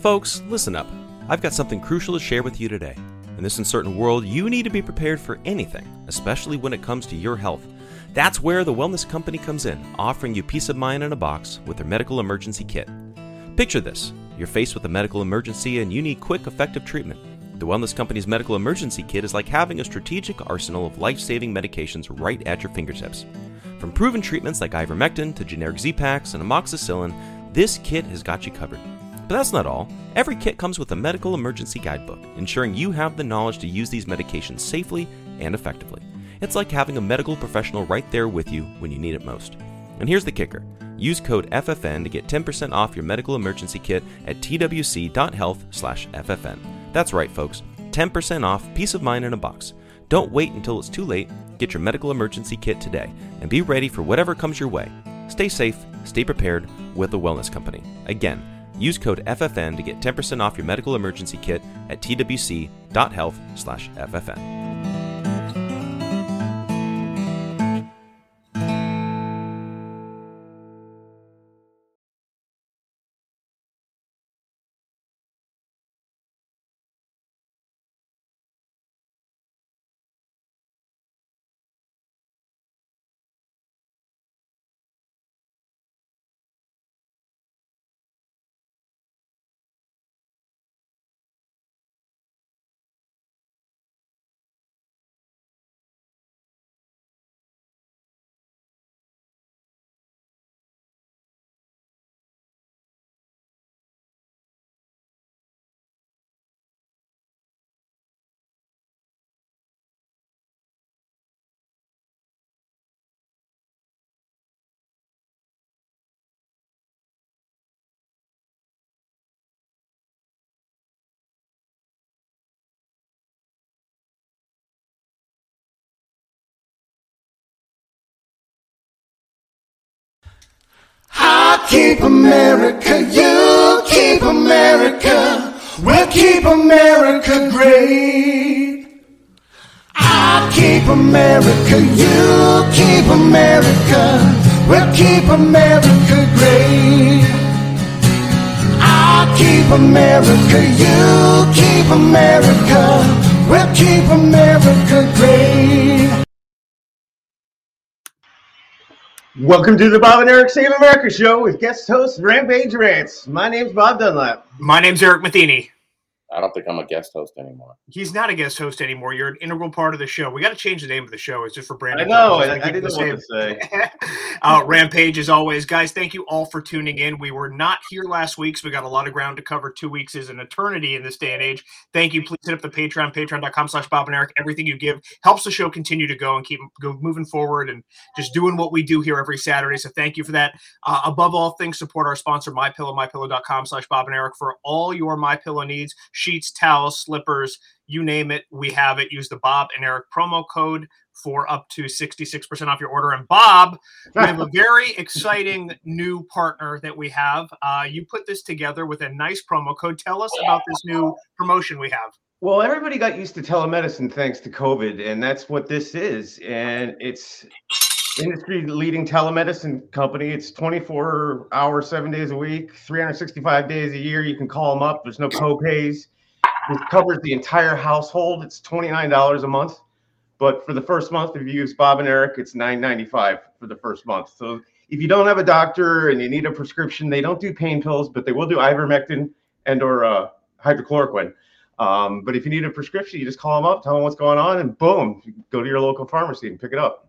Folks, listen up. I've got something crucial to share with you today. In this uncertain world, you need to be prepared for anything, especially when it comes to your health. That's where the Wellness Company comes in, offering you peace of mind in a box with their medical emergency kit. Picture this you're faced with a medical emergency and you need quick, effective treatment. The Wellness Company's medical emergency kit is like having a strategic arsenal of life saving medications right at your fingertips. From proven treatments like ivermectin to generic Z-Paks and amoxicillin, this kit has got you covered. But that's not all. Every kit comes with a medical emergency guidebook, ensuring you have the knowledge to use these medications safely and effectively. It's like having a medical professional right there with you when you need it most. And here's the kicker use code FFN to get 10% off your medical emergency kit at twc.health/ffn. That's right, folks. 10% off, peace of mind in a box. Don't wait until it's too late. Get your medical emergency kit today and be ready for whatever comes your way. Stay safe, stay prepared with the Wellness Company. Again, use code FFN to get 10% off your medical emergency kit at twc.health/ffn. keep America, you keep America, we'll keep America great. I keep America, you keep America, we'll keep America great. I keep America, you keep America, we'll keep America great. Welcome to the Bob and Eric Save America show with guest host Rampage Rants. My name's Bob Dunlap. My name's Eric Matheny. I don't think I'm a guest host anymore. He's not a guest host anymore. You're an integral part of the show. We got to change the name of the show. It's just for I branding. know, purposes. I, We I didn't the know what to same. say. uh, Rampage, as always, guys. Thank you all for tuning in. We were not here last week, so we got a lot of ground to cover. Two weeks is an eternity in this day and age. Thank you. Please hit up the Patreon, Patreon.com/slash Bob and Eric. Everything you give helps the show continue to go and keep go moving forward and just doing what we do here every Saturday. So thank you for that. Uh, above all things, support our sponsor, MyPillow, MyPillow.com/slash Bob and Eric for all your MyPillow needs: sheets, towels, slippers, you name it. We have it. Use the Bob and Eric promo code for up to 66% off your order. And Bob, we have a very exciting new partner that we have. Uh, you put this together with a nice promo code. Tell us about this new promotion we have. Well, everybody got used to telemedicine thanks to COVID, and that's what this is. And it's industry leading telemedicine company. It's 24 hours, seven days a week, 365 days a year. You can call them up. There's no co-pays. It covers the entire household. It's $29 a month. But for the first month, if you use Bob and Eric, it's $9.95 for the first month. So if you don't have a doctor and you need a prescription, they don't do pain pills, but they will do ivermectin and or uh, hydrochloroquine. Um, but if you need a prescription, you just call them up, tell them what's going on, and boom, go to your local pharmacy and pick it up.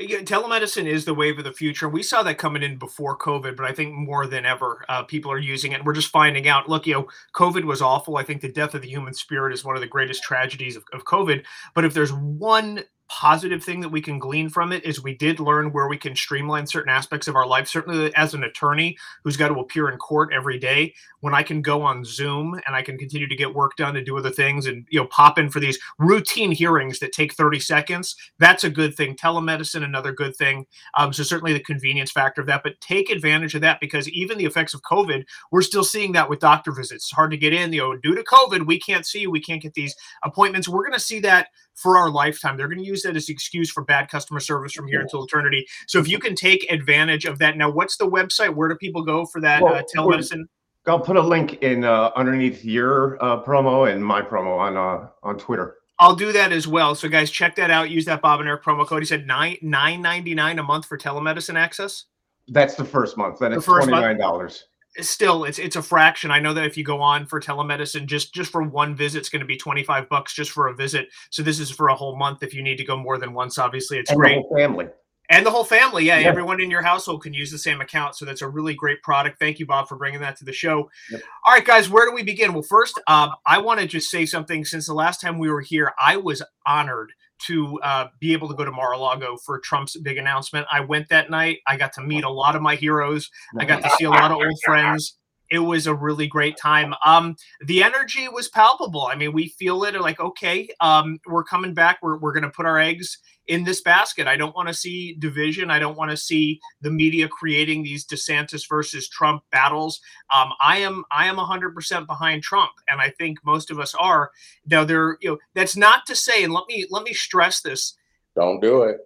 Telemedicine is the wave of the future. We saw that coming in before COVID, but I think more than ever, uh, people are using it. We're just finding out. Look, you know, COVID was awful. I think the death of the human spirit is one of the greatest tragedies of, of COVID. But if there's one positive thing that we can glean from it is we did learn where we can streamline certain aspects of our life. Certainly as an attorney who's got to appear in court every day when i can go on zoom and i can continue to get work done and do other things and you know pop in for these routine hearings that take 30 seconds that's a good thing. Telemedicine another good thing. Um, so certainly the convenience factor of that but take advantage of that because even the effects of covid we're still seeing that with doctor visits. It's hard to get in you know due to covid we can't see we can't get these appointments. We're going to see that for our lifetime. They're going to use that as an excuse for bad customer service from here until eternity. So if you can take advantage of that, now what's the website? Where do people go for that Well, uh, telemedicine? I'll put a link in uh, underneath your uh, promo and my promo on uh, on Twitter. I'll do that as well. So guys, check that out. Use that Bob and Eric promo code. He said nine nine ninety nine a month for telemedicine access. That's the first month. Then The it's twenty nine dollars. Still, it's it's a fraction. I know that if you go on for telemedicine, just just for one visit, it's going to be twenty five bucks just for a visit. So this is for a whole month. If you need to go more than once, obviously it's And the great. whole family. And the whole family, yeah, Yeah. everyone in your household can use the same account. So that's a really great product. Thank you, Bob, for bringing that to the show. Yep. All right, guys, where do we begin? Well, first, uh, I want to just say something. Since the last time we were here, I was honored to uh, be able to go to Mar-a-Lago for Trump's big announcement. I went that night. I got to meet a lot of my heroes. I got to see a lot of old friends. It was a really great time. Um, the energy was palpable. I mean, we feel it. Like, okay, um, we're coming back. We're, we're going to put our eggs in this basket. I don't want to see division. I don't want to see the media creating these DeSantis versus Trump battles. Um, I am I am 100% behind Trump, and I think most of us are. Now, there, you know, that's not to say, and let me let me stress this. Don't do it.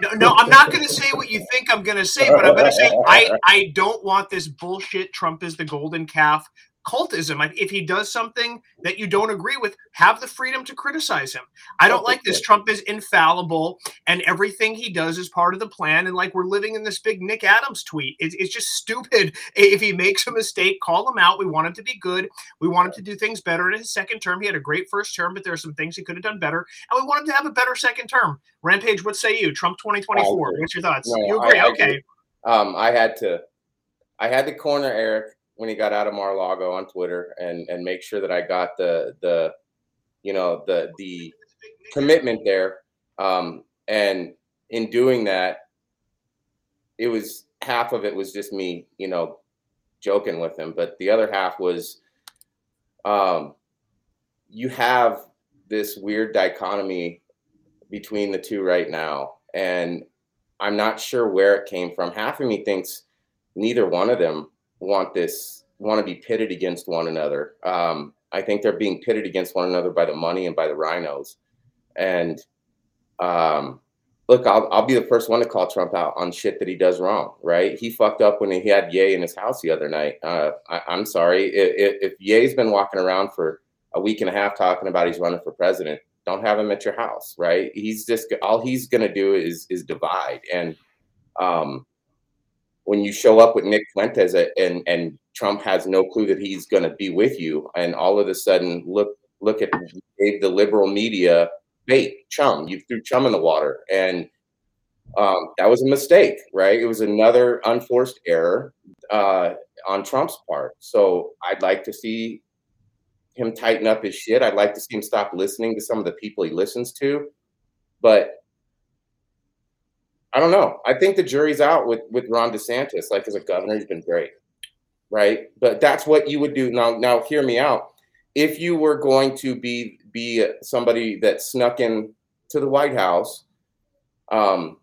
No, no, I'm not going to say what you think I'm going to say, but I'm going to say I I don't want this bullshit. Trump is the golden calf cultism. If he does something that you don't agree with, have the freedom to criticize him. I don't like this. Trump is infallible, and everything he does is part of the plan. And like we're living in this big Nick Adams tweet. It's, it's just stupid. If he makes a mistake, call him out. We want him to be good. We want him to do things better in his second term. He had a great first term, but there are some things he could have done better, and we want him to have a better second term. Rampage, what say you? Trump 2024. What's your thoughts? No, you I- agree? I okay. agree. Um, I had to, I had to corner Eric when he got out of Mar-a-Lago on Twitter and and make sure that I got the the, you know the the commitment there. Um, and in doing that, it was half of it was just me, you know, joking with him, but the other half was, um, you have this weird dichotomy between the two right now, and I'm not sure where it came from. Half of me thinks neither one of them want this, want to be pitted against one another. Um, I think they're being pitted against one another by the money and by the RINOs. And um, look, I'll, I'll be the first one to call Trump out on shit that he does wrong, right? He fucked up when he had Ye in his house the other night. Uh, I, I'm sorry. If, if Ye's been walking around for a week and a half talking about he's running for president, don't have him at your house, right? He's just all he's gonna do is is divide. And um, when you show up with Nick Fuentes a- and and Trump has no clue that he's gonna be with you, and all of a sudden look look at gave the liberal media bait chum. You threw chum in the water, and um, that was a mistake, right? It was another unforced error uh, on Trump's part. So I'd like to see him tighten up his shit. I'd like to see him stop listening to some of the people he listens to. But I don't know. I think the jury's out with with Ron DeSantis. Like as a governor, he's been great, right? But that's what you would do. Now, now, hear me out. If you were going to be be somebody that snuck in to the White House, um,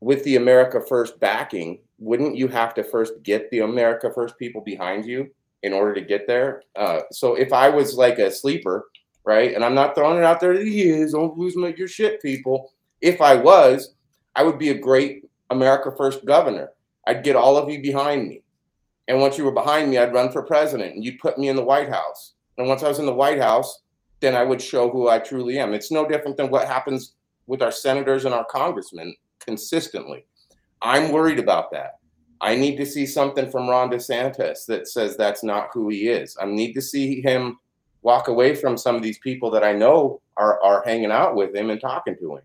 with the America First backing, wouldn't you have to first get the America First people behind you in order to get there? Uh, so if I was like a sleeper, right, and I'm not throwing it out there he is, don't lose my, your shit, people. If I was, I would be a great America First governor. I'd get all of you behind me. And once you were behind me, I'd run for president and you'd put me in the White House. And once I was in the White House, then I would show who I truly am. It's no different than what happens with our senators and our congressmen consistently. I'm worried about that. I need to see something from Ron DeSantis that says that's not who he is. I need to see him walk away from some of these people that I know are, are hanging out with him and talking to him.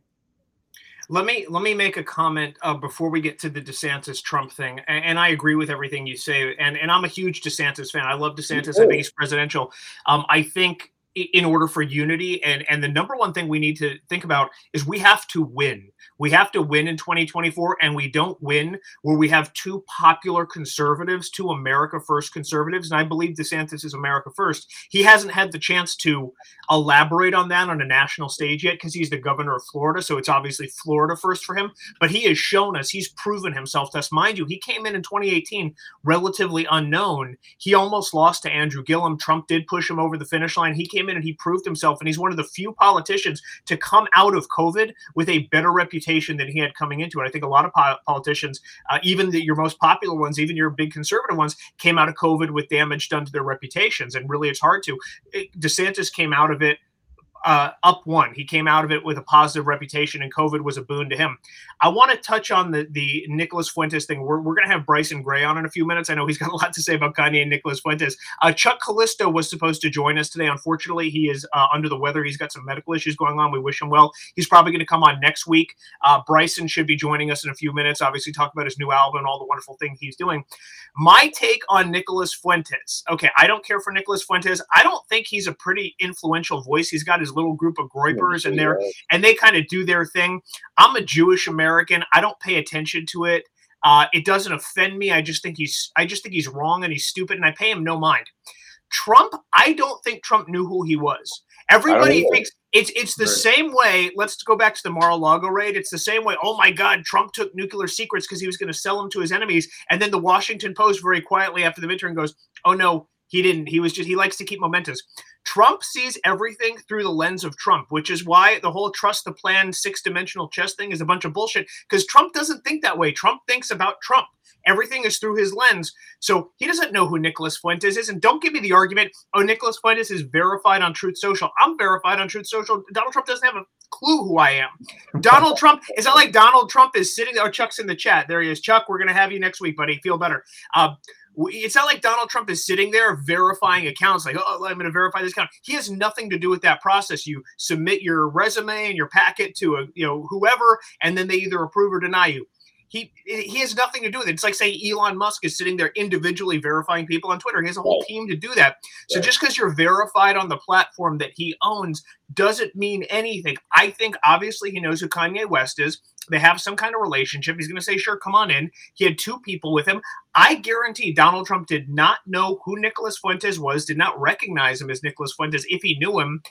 Let me let me make a comment uh, before we get to the DeSantis Trump thing, and, and I agree with everything you say. And and I'm a huge DeSantis fan. I love DeSantis. I think he's presidential. Um, I think in order for unity, and and the number one thing we need to think about is we have to win. We have to win in 2024, and we don't win where we have two popular conservatives, two America First conservatives, and I believe DeSantis is America First. He hasn't had the chance to elaborate on that on a national stage yet because he's the governor of Florida. So it's obviously Florida first for him. But he has shown us, he's proven himself to us. Mind you, he came in in 2018 relatively unknown. He almost lost to Andrew Gillum. Trump did push him over the finish line. He came came in and he proved himself, and he's one of the few politicians to come out of COVID with a better reputation than he had coming into it. I think a lot of po- politicians, uh, even the, your most popular ones, even your big conservative ones, came out of COVID with damage done to their reputations, and really, it's hard to. It, DeSantis came out of it uh, up one. He came out of it with a positive reputation, and COVID was a boon to him. I want to touch on the the Nicholas Fuentes thing. We're, we're going to have Bryson Gray on in a few minutes. I know he's got a lot to say about Kanye and Nicholas Fuentes. Uh, Chuck Callesto was supposed to join us today. Unfortunately, he is uh, under the weather. He's got some medical issues going on. We wish him well. He's probably going to come on next week. Uh, Bryson should be joining us in a few minutes. Obviously, talk about his new album and all the wonderful things he's doing. My take on Nicholas Fuentes. Okay, I don't care for Nicholas Fuentes. I don't think he's a pretty influential voice. He's got his little group of groypers and they're and they kind of do their thing. I'm a Jewish American. I don't pay attention to it. Uh, it doesn't offend me. I just think he's I just think he's wrong and he's stupid and I pay him no mind. Trump, I don't think Trump knew who he was. Everybody thinks it's it's the right. same way. Let's go back to the Mar-a-Lago raid. It's the same way. Oh my God, Trump took nuclear secrets because he was going to sell them to his enemies. And then the Washington Post very quietly after the midterm goes, "Oh no, he didn't. He was just he likes to keep momentous." Trump sees everything through the lens of Trump, which is why the whole trust the plan six dimensional chess thing is a bunch of bullshit because Trump doesn't think that way. Trump thinks about Trump. Everything is through his lens. So he doesn't know who Nicholas Fuentes is. And don't give me the argument, oh, Nicholas Fuentes is verified on Truth Social. I'm verified on Truth Social. Donald Trump doesn't have a clue who I am. Donald Trump, is that like Donald Trump is sitting there? Oh, Chuck's in the chat. There he is. Chuck, we're going to have you next week, buddy. Feel better. Uh, it's not like Donald Trump is sitting there verifying accounts, like, oh, I'm going to verify this account. He has nothing to do with that process. You submit your resume and your packet to a, you know, whoever, and then they either approve or deny you. He he has nothing to do with it. It's like saying Elon Musk is sitting there individually verifying people on Twitter. He has a whole team to do that. So just because you're verified on the platform that he owns doesn't mean anything. I think obviously he knows who Kanye West is. They have some kind of relationship. He's going to say, "Sure, come on in." He had two people with him. I guarantee Donald Trump did not know who Nicholas Fuentes was, did not recognize him as Nicholas Fuentes if he knew him.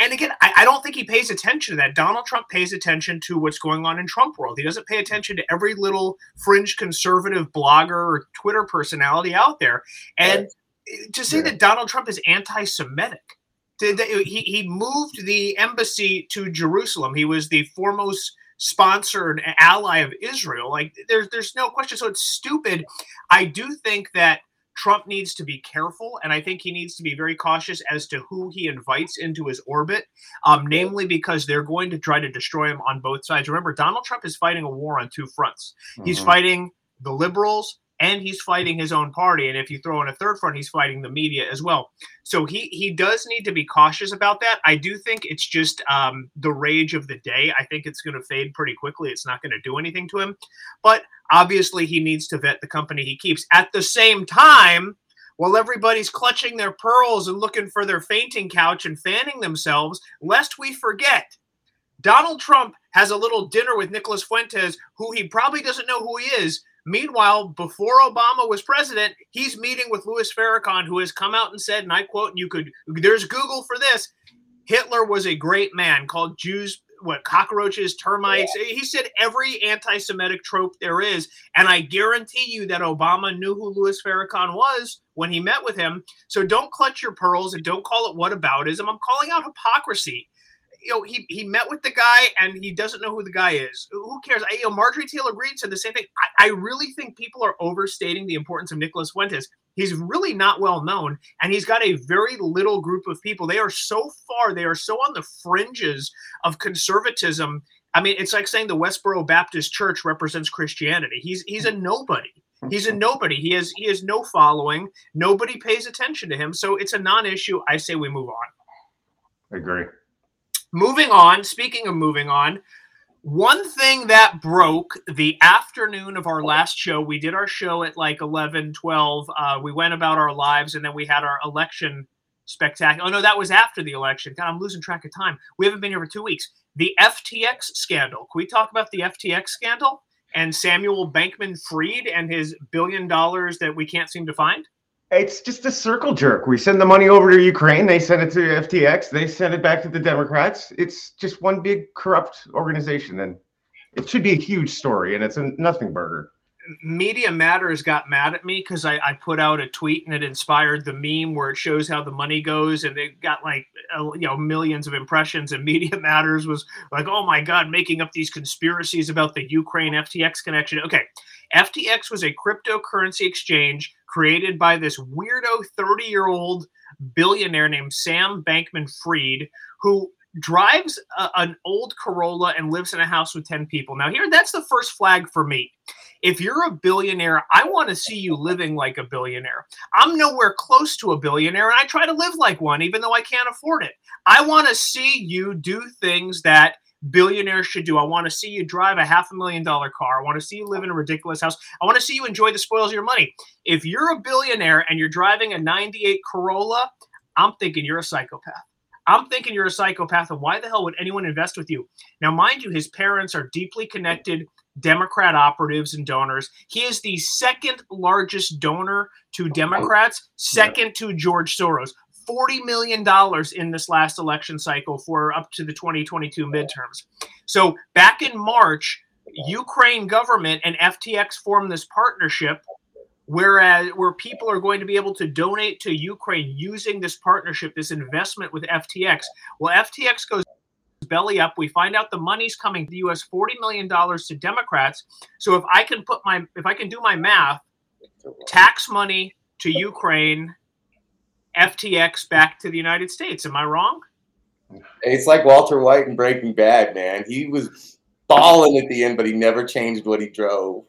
And again, I, I, don't think he pays attention to that. Donald Trump pays attention to what's going on in Trump world. He doesn't pay attention to every little fringe conservative blogger or Twitter personality out there. And right. to say yeah. that Donald Trump is anti-Semitic, he, he moved the embassy to Jerusalem. He was the foremost sponsored ally of Israel. Like there's there's no question. So it's stupid. I do think that Trump needs to be careful, and I think he needs to be very cautious as to who he invites into his orbit, um, namely because they're going to try to destroy him on both sides. Remember, Donald Trump is fighting a war on two fronts. Mm-hmm. He's fighting the liberals and he's fighting his own party. And if you throw in a third front, he's fighting the media as well. So he he does need to be cautious about that. I do think it's just um, the rage of the day. I think it's going to fade pretty quickly. It's not going to do anything to him. But obviously, he needs to vet the company he keeps. At the same time, while everybody's clutching their pearls and looking for their fainting couch and fanning themselves, lest we forget. Donald Trump has a little dinner with Nicholas Fuentes, who he probably doesn't know who he is, Meanwhile, before Obama was president, he's meeting with Louis Farrakhan, who has come out and said, and I quote, and you could, there's Google for this Hitler was a great man, called Jews what cockroaches, termites. Yeah. He said every anti-Semitic trope there is, and I guarantee you that Obama knew who Louis Farrakhan was when he met with him. So don't clutch your pearls and don't call it whataboutism. I'm calling out hypocrisy you know, he he met with the guy and he doesn't know who the guy is. Who cares? I, you know, Marjorie Taylor Greene said the same thing. I, I really think people are overstating the importance of Nicholas Fuentes. He's really not well known, and he's got a very little group of people. They are so far, they are so on the fringes of conservatism. I mean, it's like saying the Westboro Baptist Church represents Christianity. He's he's a nobody. He's a nobody. He has he has no following. Nobody pays attention to him. So it's a non-issue. I say we move on. I agree. Moving on, speaking of moving on, one thing that broke the afternoon of our last show, we did our show at like 11, 12. Uh, we went about our lives and then we had our election spectacular. Oh, no, that was after the election. God, I'm losing track of time. We haven't been here for two weeks. The FTX scandal. Can we talk about the FTX scandal and Samuel Bankman Fried and his billion dollars that we can't seem to find? It's just a circle jerk. We send the money over to Ukraine. They send it to FTX. They send it back to the Democrats. It's just one big corrupt organization, and it should be a huge story. And it's a nothing burger. Media Matters got mad at me because I, I, put out a tweet and it inspired the meme where it shows how the money goes, and it got like you know millions of impressions. And Media Matters was like, "Oh my god, making up these conspiracies about the Ukraine FTX connection." Okay, FTX was a cryptocurrency exchange created by this weirdo 30 year old billionaire named Sam Bankman Fried, who drives a, an old Corolla and lives in a house with 10 people. Now, here, that's the first flag for me. If you're a billionaire, I want to see you living like a billionaire. I'm nowhere close to a billionaire, and I try to live like one, even though I can't afford it. I want to see you do things that billionaires should do. I want to see you drive a half a million dollar car. I want to see you live in a ridiculous house. I want to see you enjoy the spoils of your money. If you're a billionaire and you're driving a 98 Corolla, I'm thinking you're a psychopath. I'm thinking you're a psychopath, and why the hell would anyone invest with you? Now, mind you, his parents are deeply connected Democrat operatives and donors. He is the second largest donor to Democrats, second to George Soros. $40 million in this last election cycle for up to the 2022 midterms. So back in March, Ukraine government and FTX formed this partnership whereas where people are going to be able to donate to Ukraine using this partnership, this investment with FTX. Well, FTX goes belly up. We find out the money's coming to the US $40 million to Democrats. So if I can put my if I can do my math, tax money to Ukraine, FTX back to the United States. Am I wrong? It's like Walter White in Breaking Bad, man. He was balling at the end, but he never changed what he drove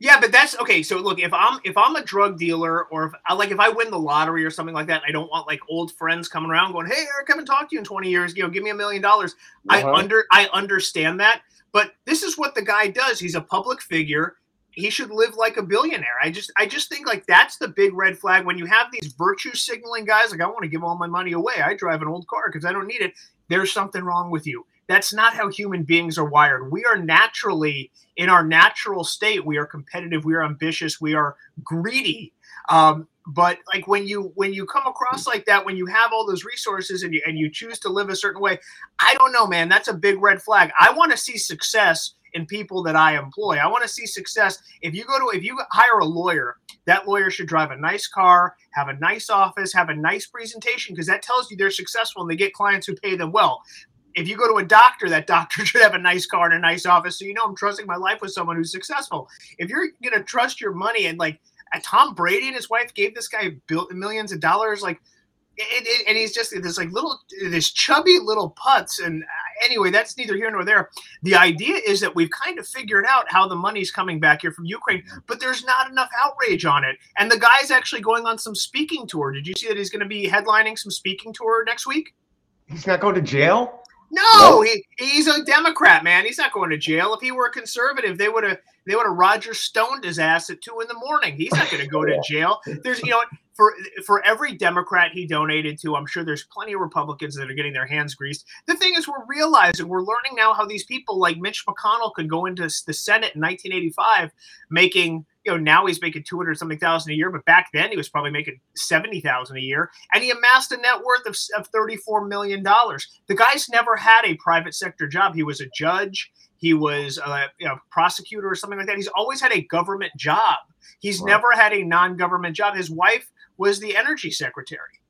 yeah, but that's okay. So look, if I'm if I'm a drug dealer or if I like if I win the lottery or something like that, I don't want like old friends coming around going, "Hey, Eric, I haven't talked to you in 20 years. You know, give me a million dollars." I uh-huh. under I understand that, but this is what the guy does. He's a public figure. He should live like a billionaire. I just I just think like that's the big red flag when you have these virtue signaling guys like I want to give all my money away. I drive an old car because I don't need it. There's something wrong with you. That's not how human beings are wired. We are naturally, in our natural state, we are competitive, we are ambitious, we are greedy. Um, but like when you when you come across like that, when you have all those resources and you and you choose to live a certain way, I don't know, man. That's a big red flag. I want to see success in people that I employ. I want to see success. If you go to if you hire a lawyer, that lawyer should drive a nice car, have a nice office, have a nice presentation because that tells you they're successful and they get clients who pay them well if you go to a doctor, that doctor should have a nice car and a nice office. So you know I'm trusting my life with someone who's successful. If you're gonna trust your money and like Tom Brady and his wife gave this guy millions of dollars, like, it, it, and he's just this like little this chubby little putz. And uh, anyway, that's neither here nor there. The idea is that we've kind of figured out how the money's coming back here from Ukraine, but there's not enough outrage on it. And the guy's actually going on some speaking tour. Did you see that he's going to be headlining some speaking tour next week? He's not going to jail. No, he, he's a Democrat, man. He's not going to jail. If he were a conservative, they would have they would have Roger Stoned his ass at two in the morning. He's not going to go to jail. There's you know for for every Democrat he donated to, I'm sure there's plenty of Republicans that are getting their hands greased. The thing is, we're realizing we're learning now how these people like Mitch McConnell could go into the Senate in 1985 making you know now he's making 200 something thousand a year but back then he was probably making 70,000 a year and he amassed a net worth of, of 34 million dollars the guy's never had a private sector job he was a judge he was a you know, prosecutor or something like that he's always had a government job he's right. never had a non-government job his wife was the energy secretary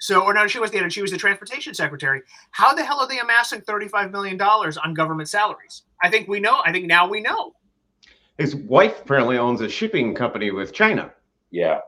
so, or no, she was the energy, she was the transportation secretary. How the hell are they amassing thirty-five million dollars on government salaries? I think we know. I think now we know. His wife apparently owns a shipping company with China. Yeah.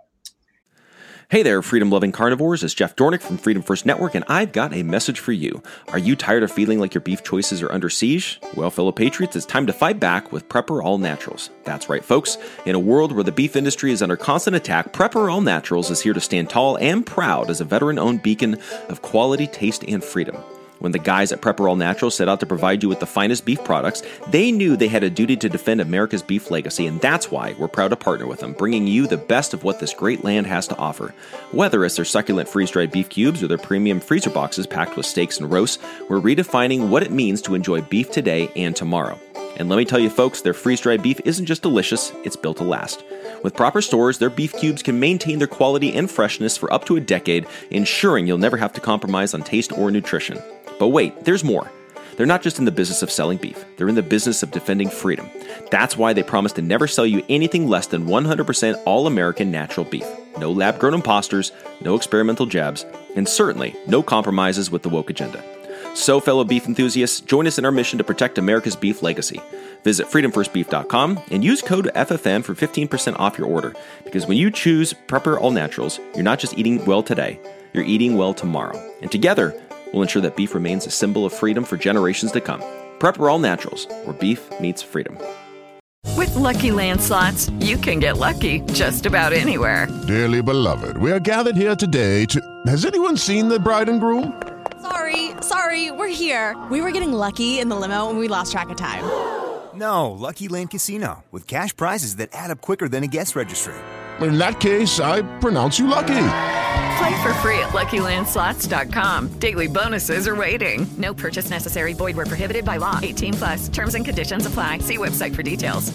Hey there, freedom loving carnivores. It's Jeff Dornik from Freedom First Network, and I've got a message for you. Are you tired of feeling like your beef choices are under siege? Well, fellow patriots, it's time to fight back with Prepper All Naturals. That's right, folks. In a world where the beef industry is under constant attack, Prepper All Naturals is here to stand tall and proud as a veteran owned beacon of quality, taste, and freedom. When the guys at Prepper All Natural set out to provide you with the finest beef products, they knew they had a duty to defend America's beef legacy, and that's why we're proud to partner with them, bringing you the best of what this great land has to offer. Whether it's their succulent freeze dried beef cubes or their premium freezer boxes packed with steaks and roasts, we're redefining what it means to enjoy beef today and tomorrow. And let me tell you, folks, their freeze dried beef isn't just delicious, it's built to last. With proper stores, their beef cubes can maintain their quality and freshness for up to a decade, ensuring you'll never have to compromise on taste or nutrition. But wait, there's more. They're not just in the business of selling beef, they're in the business of defending freedom. That's why they promise to never sell you anything less than 100% all American natural beef. No lab grown imposters, no experimental jabs, and certainly no compromises with the woke agenda. So, fellow beef enthusiasts, join us in our mission to protect America's beef legacy. Visit freedomfirstbeef.com and use code FFN for 15% off your order. Because when you choose Prepper All Naturals, you're not just eating well today, you're eating well tomorrow. And together, we'll ensure that beef remains a symbol of freedom for generations to come. Prepper All Naturals, where beef meets freedom. With Lucky Land slots, you can get lucky just about anywhere. Dearly beloved, we are gathered here today to. Has anyone seen the bride and groom? Sorry, sorry, we're here. We were getting lucky in the limo and we lost track of time. No, Lucky Land Casino, with cash prizes that add up quicker than a guest registry. In that case, I pronounce you lucky. Play for free at LuckyLandSlots.com. Daily bonuses are waiting. No purchase necessary. Void where prohibited by law. 18 plus. Terms and conditions apply. See website for details.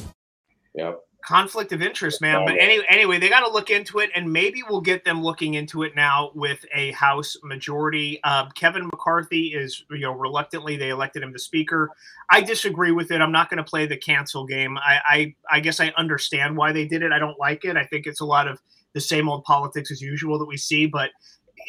Yep. conflict of interest, man. But any, anyway, they got to look into it, and maybe we'll get them looking into it now with a House majority. Um, Kevin McCarthy is, you know, reluctantly they elected him the Speaker. I disagree with it. I'm not going to play the cancel game. I, I, I guess I understand why they did it. I don't like it. I think it's a lot of the same old politics as usual that we see, but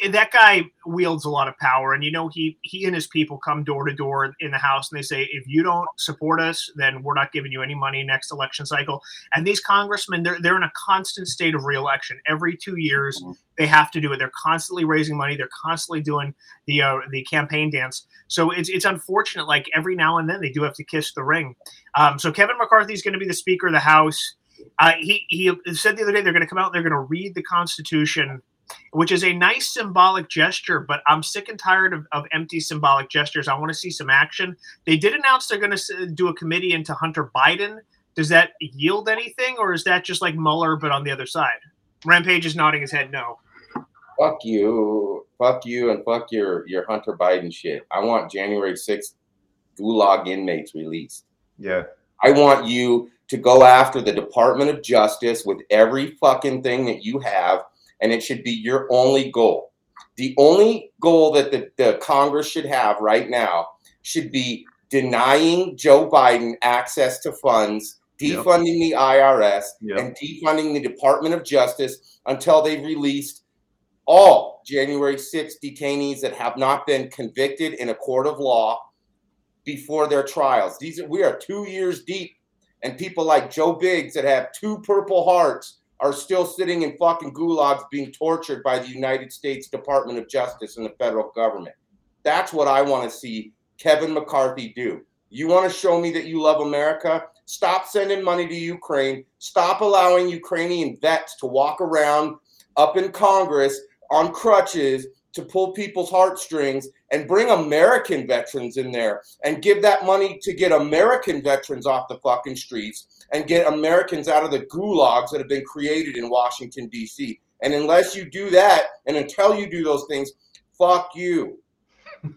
that guy wields a lot of power. And you know he he and his people come door to door in the house and they say if you don't support us then we're not giving you any money next election cycle. And these congressmen they're, they're in a constant state of reelection. Every two years they have to do it. They're constantly raising money. They're constantly doing the uh, the campaign dance. So it's it's unfortunate like every now and then they do have to kiss the ring. Um, so kevin mccarthy is going to be the speaker of the house uh, he, he said the other day they're going to come out and they're going to read the constitution which is a nice symbolic gesture, but I'm sick and tired of, of empty symbolic gestures. I want to see some action. They did announce they're going to do a committee into Hunter Biden. Does that yield anything, or is that just like Mueller, but on the other side? Rampage is nodding his head no. Fuck you. Fuck you and fuck your, your Hunter Biden shit. I want January 6th gulag inmates released. Yeah. I want you to go after the Department of Justice with every fucking thing that you have, and it should be your only goal. The only goal that the, the Congress should have right now should be denying Joe Biden access to funds, Yep. defunding the IRS, Yep. and defunding the Department of Justice until they've released all January 6 detainees that have not been convicted in a court of law before their trials. These are, we are two years deep, and people like Joe Biggs that have two Purple Hearts are still sitting in fucking gulags being tortured by the United States Department of Justice and the federal government. That's what I want to see Kevin McCarthy do. You want to show me that you love America? Stop sending money to Ukraine. Stop allowing Ukrainian vets to walk around up in Congress on crutches to pull people's heartstrings and bring American veterans in there and give that money to get American veterans off the fucking streets and get Americans out of the gulags that have been created in Washington, D.C. And unless you do that, and until you do those things, fuck you.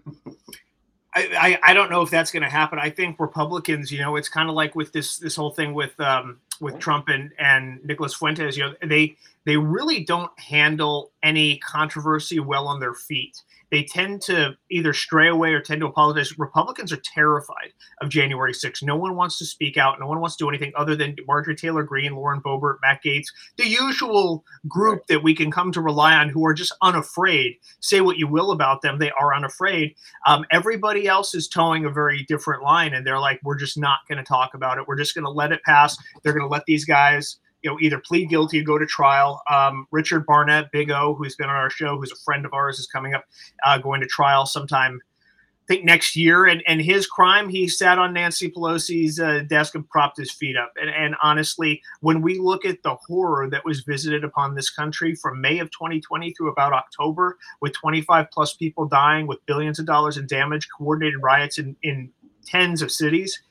I, I, don't know if that's going to happen. I think Republicans, you know, it's kind of like with this this whole thing with um, with Trump and and Nicholas Fuentes. You know, they they really don't handle any controversy well on their feet. They tend to either stray away or tend to apologize. Republicans are terrified of January 6th. No one wants to speak out. No one wants to do anything other than Marjorie Taylor Greene, Lauren Boebert, Matt Gaetz, the usual group that we can come to rely on who are just unafraid. Say what you will about them, they are unafraid. Um, everybody else is toeing a very different line, and they're like, we're just not going to talk about it. We're just going to let it pass. They're going to let these guys, you know, either plead guilty or go to trial. Um, Richard Barnett, Big O, who's been on our show, who's a friend of ours, is coming up, uh, going to trial sometime. I think next year, and, and his crime, he sat on Nancy Pelosi's uh, desk and propped his feet up. And, and honestly, when we look at the horror that was visited upon this country from May of 2020 through about October, with 25 plus people dying, with billions of dollars in damage, coordinated riots in, in tens of cities,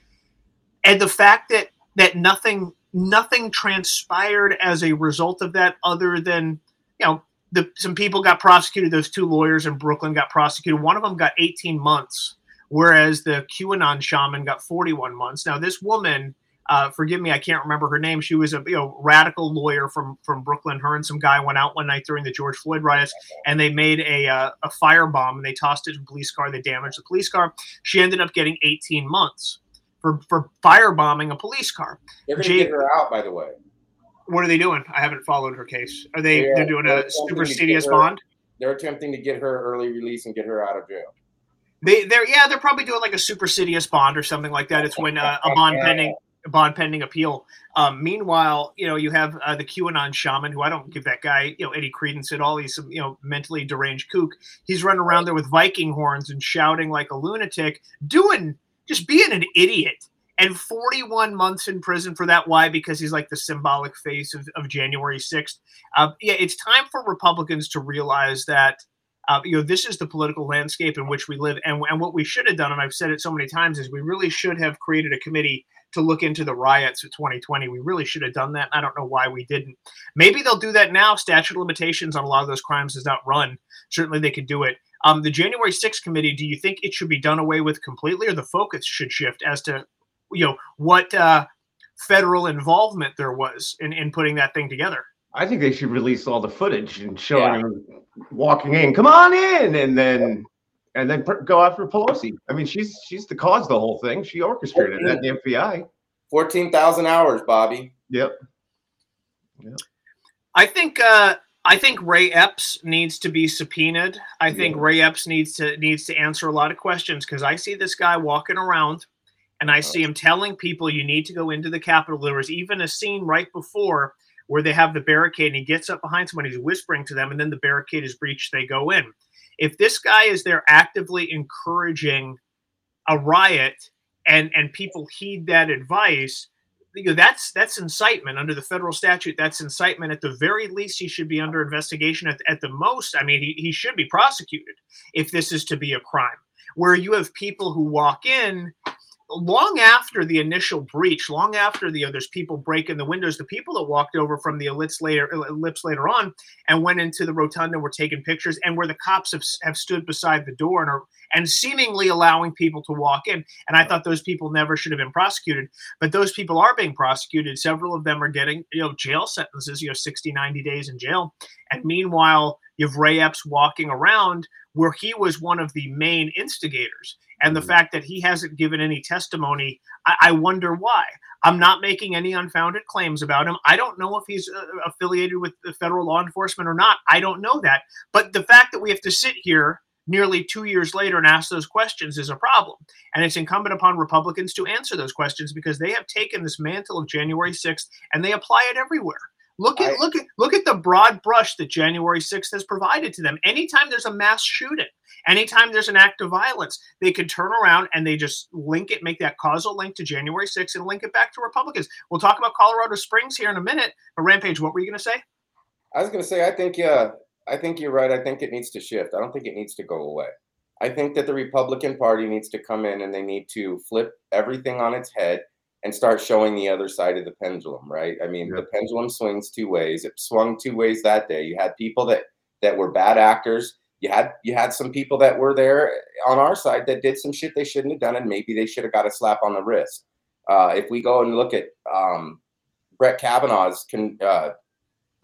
and the fact that that nothing nothing transpired as a result of that, other than you know the some people got prosecuted. Those two lawyers in Brooklyn got prosecuted. One of them got 18 months, whereas the QAnon shaman got 41 months. Now this woman uh, forgive me, I can't remember her name. She was a you know radical lawyer from from Brooklyn. Her and some guy went out one night during the George Floyd riots, and they made a uh, a firebomb and they tossed it to a police car. They damaged the police car. She ended up getting 18 months for for firebombing a police car. They're going to get her out, by the way. What are they doing? I haven't followed her case. Are they? They are- They're doing they're a attempting super to get serious her- bond. They're attempting to get her early release and get her out of jail. They, they're yeah, they're probably doing like a supersedeas bond or something like that. It's when uh, a bond pending, a bond pending appeal. Um, meanwhile, you know, you have uh, the QAnon shaman, who I don't give that guy, you know, any credence at all. He's some, you know, mentally deranged kook. He's running around there with Viking horns and shouting like a lunatic, doing just being an idiot. And 41 months in prison for that. Why? Because he's like the symbolic face of, of January 6th. Uh, yeah, it's time for Republicans to realize that uh, you know this is the political landscape in which we live and, and what we should have done and i've said it so many times is we really should have created a committee to look into the riots of 2020 we really should have done that i don't know why we didn't maybe they'll do that now statute limitations on a lot of those crimes does not run certainly they could do it um, the january 6th committee do you think it should be done away with completely or the focus should shift as to you know what uh, federal involvement there was in, in putting that thing together I think they should release all the footage and show Yeah. him walking in. Come on in, and then and then pr- go after Pelosi. I mean, she's she's the cause of the whole thing. She orchestrated that. The FBI. 14,000 hours, Bobby. Yep. I think uh, I think Ray Epps needs to be subpoenaed. I think Ray Epps needs to needs to answer a lot of questions because I see this guy walking around and I see uh-huh. him telling people you need to go into the Capitol. There was even a scene right before where they have the barricade and he gets up behind someone, he's whispering to them, and then the barricade is breached, they go in. If this guy is there actively encouraging a riot and and people heed that advice, you know, that's that's incitement under the federal statute. That's incitement. At the very least, he should be under investigation. At, at the most, I mean, he, he should be prosecuted if this is to be a crime. Where you have people who walk in long after the initial breach, long after the others people breaking the windows, the people that walked over from the ellipse later ellipse later on and went into the rotunda were taking pictures, and where the cops have, have stood beside the door and are and seemingly allowing people to walk in. And I thought those people never should have been prosecuted, but those people are being prosecuted. Several of them are getting you know jail sentences, you know 60, 90 days in jail. And meanwhile, you have Ray Epps walking around where he was one of the main instigators. And the fact that he hasn't given any testimony, I, I wonder why. I'm not making any unfounded claims about him. I don't know if he's uh, affiliated with the federal law enforcement or not. I don't know that. But the fact that we have to sit here nearly two years later and ask those questions is a problem. And it's incumbent upon Republicans to answer those questions because they have taken this mantle of January 6th and they apply it everywhere. Look at I- look at look at the broad brush that January 6th has provided to them. Anytime there's a mass shooting, anytime there's an act of violence, they can turn around and they just link it, make that causal link to January 6th and link it back to Republicans. We'll talk about Colorado Springs here in a minute. But Rampage, what were you going to say? I was going to say, I think, yeah, I think you're right. I think it needs to shift. I don't think it needs to go away. I think that the Republican Party needs to come in and they need to flip everything on its head and start showing the other side of the pendulum, right? I mean, the pendulum swings two ways. It swung two ways that day. You had people that that were bad actors. You had you had some people that were there on our side that did some shit they shouldn't have done, and maybe they should have got a slap on the wrist. Uh, if we go and look at um, Brett Kavanaugh's con, uh,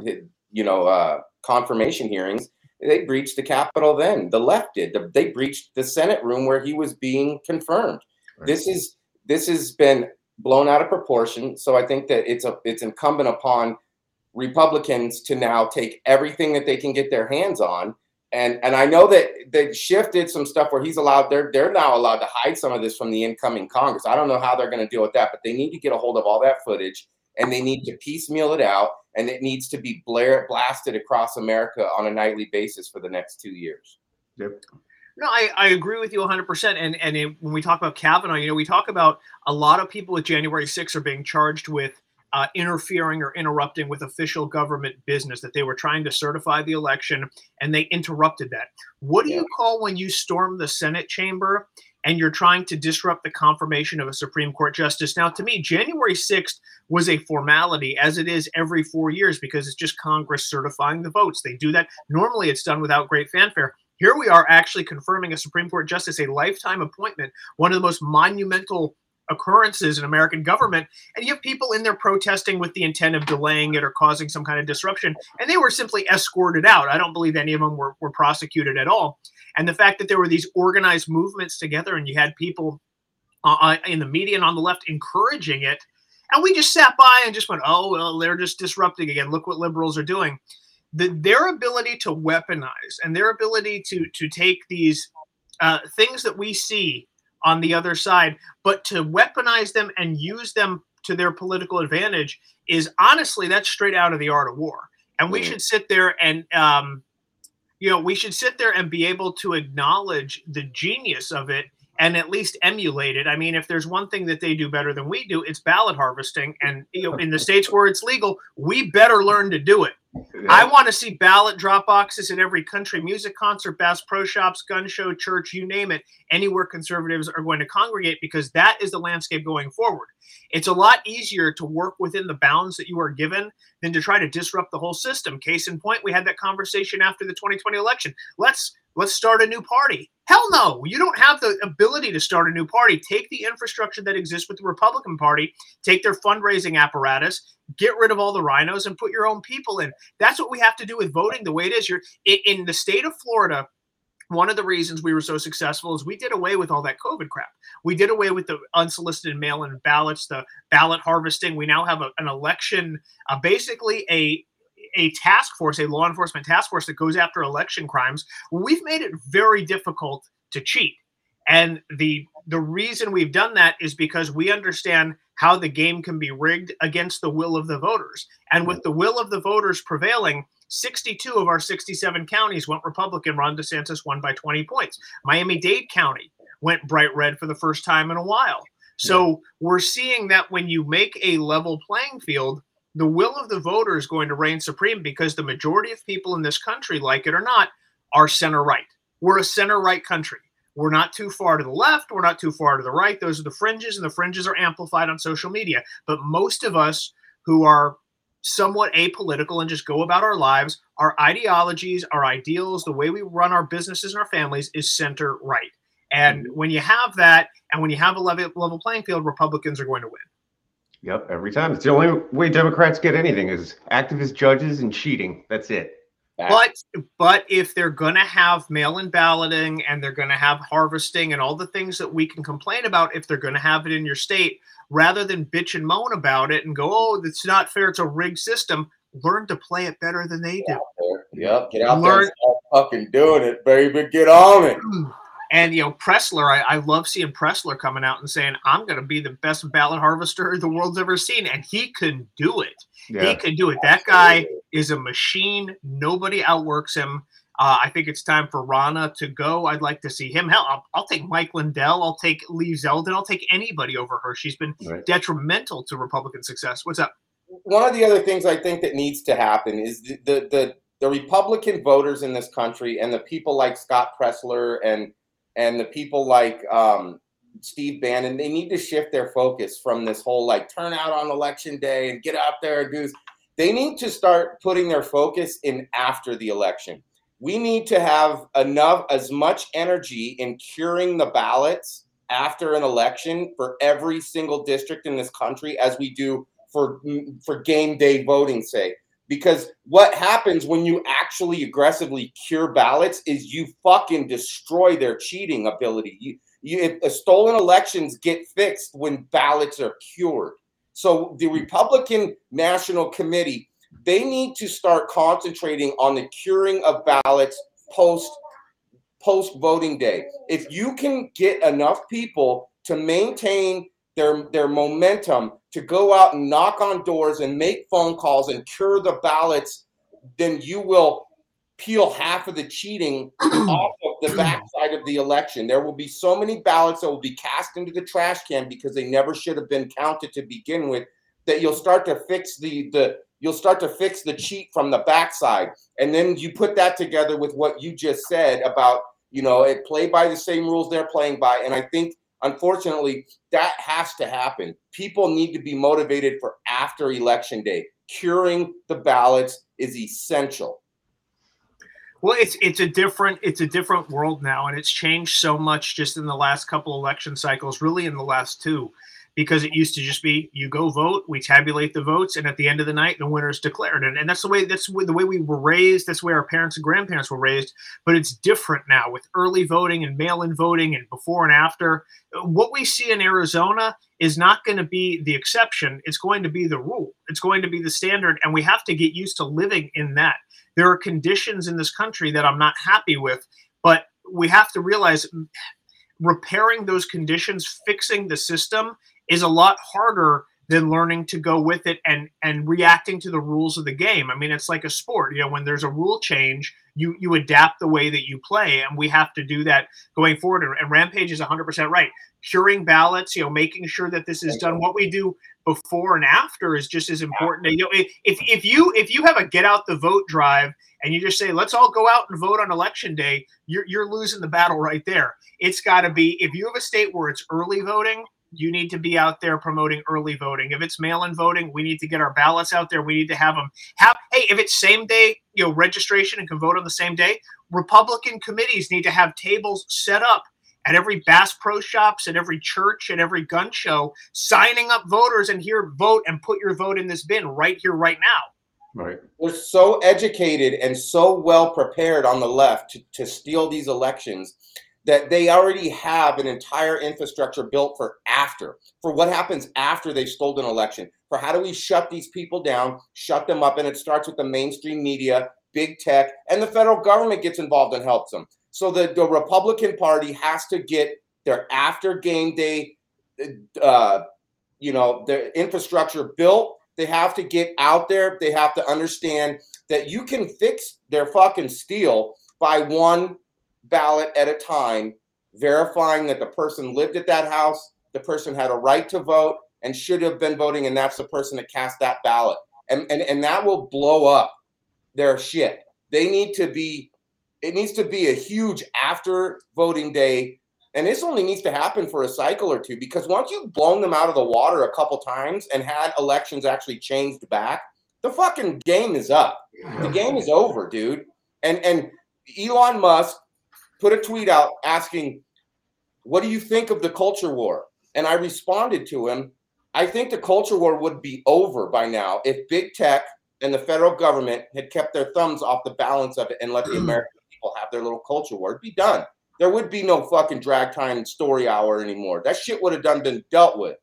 you know uh, confirmation hearings, they breached the Capitol. Then the left did. The, they breached the Senate room where he was being confirmed. This is this has been blown out of proportion. So I think that it's a it's incumbent upon Republicans to now take everything that they can get their hands on. And and I know that that Schiff did some stuff where he's allowed they're they're now allowed to hide some of this from the incoming Congress. I don't know how they're going to deal with that, but they need to get a hold of all that footage and they need to piecemeal it out and it needs to be blare blasted across America on a nightly basis for the next two years. Yep. No, I, I agree with you 100%. And and it, when we talk about Kavanaugh, you know, we talk about a lot of people with January 6th are being charged with uh, interfering or interrupting with official government business, that they were trying to certify the election and they interrupted that. What do you call when you storm the Senate chamber and you're trying to disrupt the confirmation of a Supreme Court justice? Now, to me, January 6th was a formality, as it is every four years, because it's just Congress certifying the votes. They do that. Normally, it's done without great fanfare. Here we are actually confirming a Supreme Court justice, a lifetime appointment, one of the most monumental occurrences in American government, and you have people in there protesting with the intent of delaying it or causing some kind of disruption, and they were simply escorted out. I don't believe any of them were, were prosecuted at all. And the fact that there were these organized movements together, and you had people uh, uh in the media and on the left encouraging it, and we just sat by and just went, "Oh well, they're just disrupting again. Look what liberals are doing." The, their ability to weaponize and their ability to to take these uh, things that we see on the other side, but to weaponize them and use them to their political advantage is honestly that's straight out of the art of war. And we mm. should sit there and um, you know we should sit there and be able to acknowledge the genius of it and at least emulate it. I mean, if there's one thing that they do better than we do, it's ballot harvesting. And you know, in the states where it's legal, we better learn to do it. Yeah. I want to see ballot drop boxes in every country music concert, Bass Pro Shops, gun show, church, you name it, anywhere conservatives are going to congregate because that is the landscape going forward. It's a lot easier to work within the bounds that you are given than to try to disrupt the whole system. Case in point, we had that conversation after the 2020 election. Let's let's start a new party. Hell no, you don't have the ability to start a new party. Take the infrastructure that exists with the Republican Party, take their fundraising apparatus, get rid of all the RINOs, and put your own people in. That's what we have to do with voting the way it is. You're in the state of Florida. One of the reasons we were so successful is we did away with all that COVID crap. We did away with the unsolicited mail-in ballots, the ballot harvesting. We now have a, an election, uh, basically a a task force, a law enforcement task force that goes after election crimes, we've made it very difficult to cheat. And the the reason we've done that is because we understand how the game can be rigged against the will of the voters. And with the will of the voters prevailing, 62 of our 67 counties went Republican. Ron DeSantis won by 20 points. Miami Dade County went bright red for the first time in a while. So we're seeing that when you make a level playing field, the will of the voter is going to reign supreme because the majority of people in this country, like it or not, are center right. We're a center right country. We're not too far to the left. We're not too far to the right. Those are the fringes, and the fringes are amplified on social media. But most of us who are somewhat apolitical and just go about our lives, our ideologies, our ideals, the way we run our businesses and our families is center right. And mm-hmm. when you have that, and when you have a level, level playing field, Republicans are going to win. Yep, every time. It's the only way Democrats get anything is activist judges and cheating. That's it. But but if they're going to have mail-in balloting and they're going to have harvesting and all the things that we can complain about, if they're going to have it in your state, rather than bitch and moan about it and go, "Oh, it's not fair. It's a rigged system." Learn to play it better than they do. Yep, get out Learn- there and start fucking doing it, baby. Get on it. Hmm. And you know, Presler, I, I love seeing Presler coming out and saying, "I'm going to be the best ballot harvester the world's ever seen," and he can do it. Yeah. He can do it. That guy is a machine. Nobody outworks him. Uh, I think it's time for Ronna to go. I'd like to see him. Hell, I'll, I'll, take Mike Lindell. I'll take Lee Zeldin. I'll take anybody over her. She's been right. detrimental to Republican success. What's up? One of the other things I think that needs to happen is the the, the, the Republican voters in this country and the people like Scott Presler and and the people like um, Steve Bannon, they need to shift their focus from this whole like turnout on election day and get out there and do. They need to start putting their focus in after the election. We need to have enough, as much energy in curing the ballots after an election for every single district in this country as we do for for game day voting sake because what happens when you actually aggressively cure ballots is you fucking destroy their cheating ability. You, you, if, stolen elections get fixed when ballots are cured. So the Republican National Committee, they need to start concentrating on the curing of ballots post post voting day. If you can get enough people to maintain their their momentum to go out and knock on doors and make phone calls and cure the ballots, then you will peel half of the cheating off of the backside of the election. There will be so many ballots that will be cast into the trash can because they never should have been counted to begin with. That you'll start to fix the the you'll start to fix the cheat from the backside, and then you put that together with what you just said about you know it play by the same rules they're playing by, and I think Unfortunately, that has to happen. People need to be motivated for after election day. Curing the ballots is essential. Well, it's it's a different it's a different world now, and it's changed so much just in the last couple election cycles, really in the last two, because it used to just be you go vote, we tabulate the votes, and at the end of the night, the winner is declared. And, and that's the way that's the way we were raised. That's the way our parents and grandparents were raised. But it's different now with early voting and mail-in voting and before and after. What we see in Arizona is not going to be the exception. It's going to be the rule. It's going to be the standard, and we have to get used to living in that. There are conditions in this country that I'm not happy with, but we have to realize repairing those conditions, fixing the system is a lot harder than learning to go with it and and reacting to the rules of the game. I mean, it's like a sport. You know, when there's a rule change, you you adapt the way that you play, and we have to do that going forward. And, and Rampage is 100% right. Curing ballots, you know, making sure that this is done. What we do before and after is just as important. You know, if if you if you have a get out the vote drive and you just say let's all go out and vote on election day, you're you're losing the battle right there. It's got to be if you have a state where it's early voting you need to be out there promoting early voting. If it's mail-in voting, we need to get our ballots out there. We need to have them have. Hey, if it's same day, you know, registration and can vote on the same day, Republican committees need to have tables set up at every Bass Pro Shops, at every church, at every gun show, signing up voters and here vote and put your vote in this bin right here, right now. Right. They're so educated and so well prepared on the left to, to steal these elections that they already have an entire infrastructure built for after, for what happens after they've stolen an election, for how do we shut these people down, shut them up. And it starts with the mainstream media, big tech, and the federal government gets involved and helps them. So the, the Republican Party has to get their after game day, uh, you know, their infrastructure built. They have to get out there. They have to understand that you can fix their fucking steal by one ballot at a time, verifying that the person lived at that house, the person had a right to vote and should have been voting, and that's the person that cast that ballot. And, and, and that will blow up their shit. They need to be, it needs to be a huge after voting day. And this only needs to happen for a cycle or two because once you've blown them out of the water a couple times and had elections actually changed back, the fucking game is up. The game is over, dude. And and Elon Musk put a tweet out asking, What do you think of the culture war? And I responded to him, I think the culture war would be over by now if big tech and the federal government had kept their thumbs off the balance of it and let the American people have their little culture war. It'd be done. There would be no fucking drag time story hour anymore. That shit would have done been dealt with.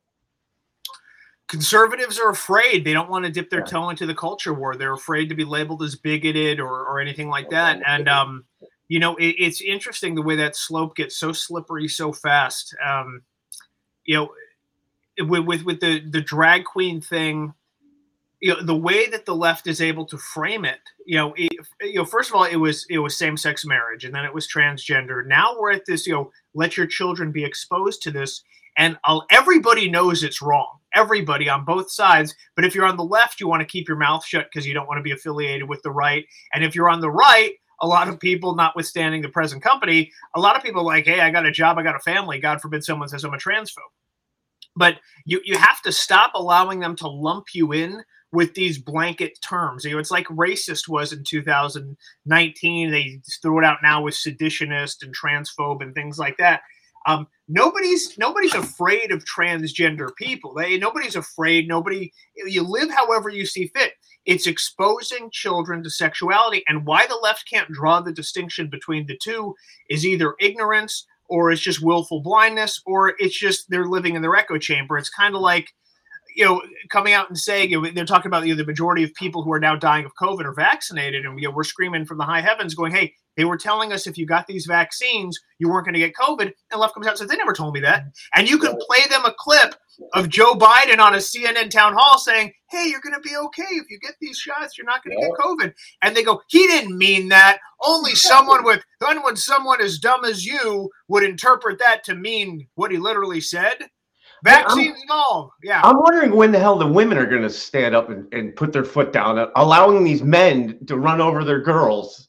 Conservatives are afraid. They don't want to dip their toe into the culture war. They're afraid to be labeled as bigoted or, or anything like that. And um, you know, it, it's interesting the way that slope gets so slippery so fast. Um, you know, with, with with the the drag queen thing, you know, the way that the left is able to frame it, you know, it, you know, first of all, it was it was same sex marriage, and then it was transgender. Now we're at this, you know, let your children be exposed to this, and I'll, everybody knows it's wrong. Everybody on both sides. But if you're on the left, you want to keep your mouth shut because you don't want to be affiliated with the right. And if you're on the right, a lot of people, notwithstanding the present company, a lot of people like, hey, I got a job, I got a family. God forbid someone says I'm a transphobe. But you you have to stop allowing them to lump you in with these blanket terms. You know, it's like racist was in 2019. They throw it out now with seditionist and transphobe and things like that. Um, nobody's nobody's afraid of transgender people. They nobody's afraid. Nobody. You live however you see fit. It's exposing children to sexuality, and why the left can't draw the distinction between the two is either ignorance or it's just willful blindness or it's just they're living in their echo chamber. It's kind of like you know, coming out and saying you know, they're talking about you know, the majority of people who are now dying of COVID are vaccinated, and you know, we're screaming from the high heavens, going, "Hey, they were telling us if you got these vaccines, you weren't going to get COVID." And left comes out and says, "They never told me that." And you can play them a clip of Joe Biden on a CNN town hall saying, "Hey, you're going to be okay if you get these shots. You're not going to get COVID." And they go, "He didn't mean that. Only someone with when someone as dumb as you would interpret that to mean what he literally said." Vaccines and all. Yeah. I'm wondering when the hell the women are going to stand up and, and put their foot down, allowing these men to run over their girls.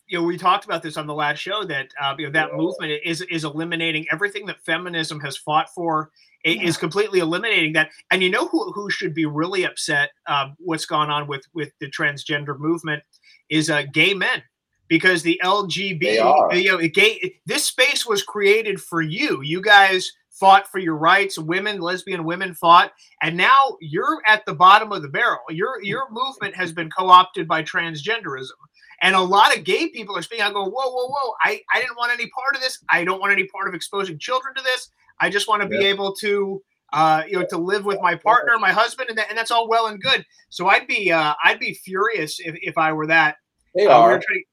you know, we talked about this on the last show that uh, you know that movement is is eliminating everything that feminism has fought for. Is completely eliminating that. And you know who who should be really upset? Uh, what's gone on with with the transgender movement is uh, gay men. Because the LGBT, you know, gay, this space was created for you. You guys fought for your rights. Women, lesbian women fought, and now you're at the bottom of the barrel. Your your movement has been co-opted by transgenderism, and a lot of gay people are speaking out, going, "Whoa, whoa, whoa! I I didn't want any part of this. I don't want any part of exposing children to this. I just want to be able to." Uh, you know, to live with my partner, my husband, and, that, and that's all well and good. So I'd be, uh, I'd be furious if, if I were that. They Uh, are. trying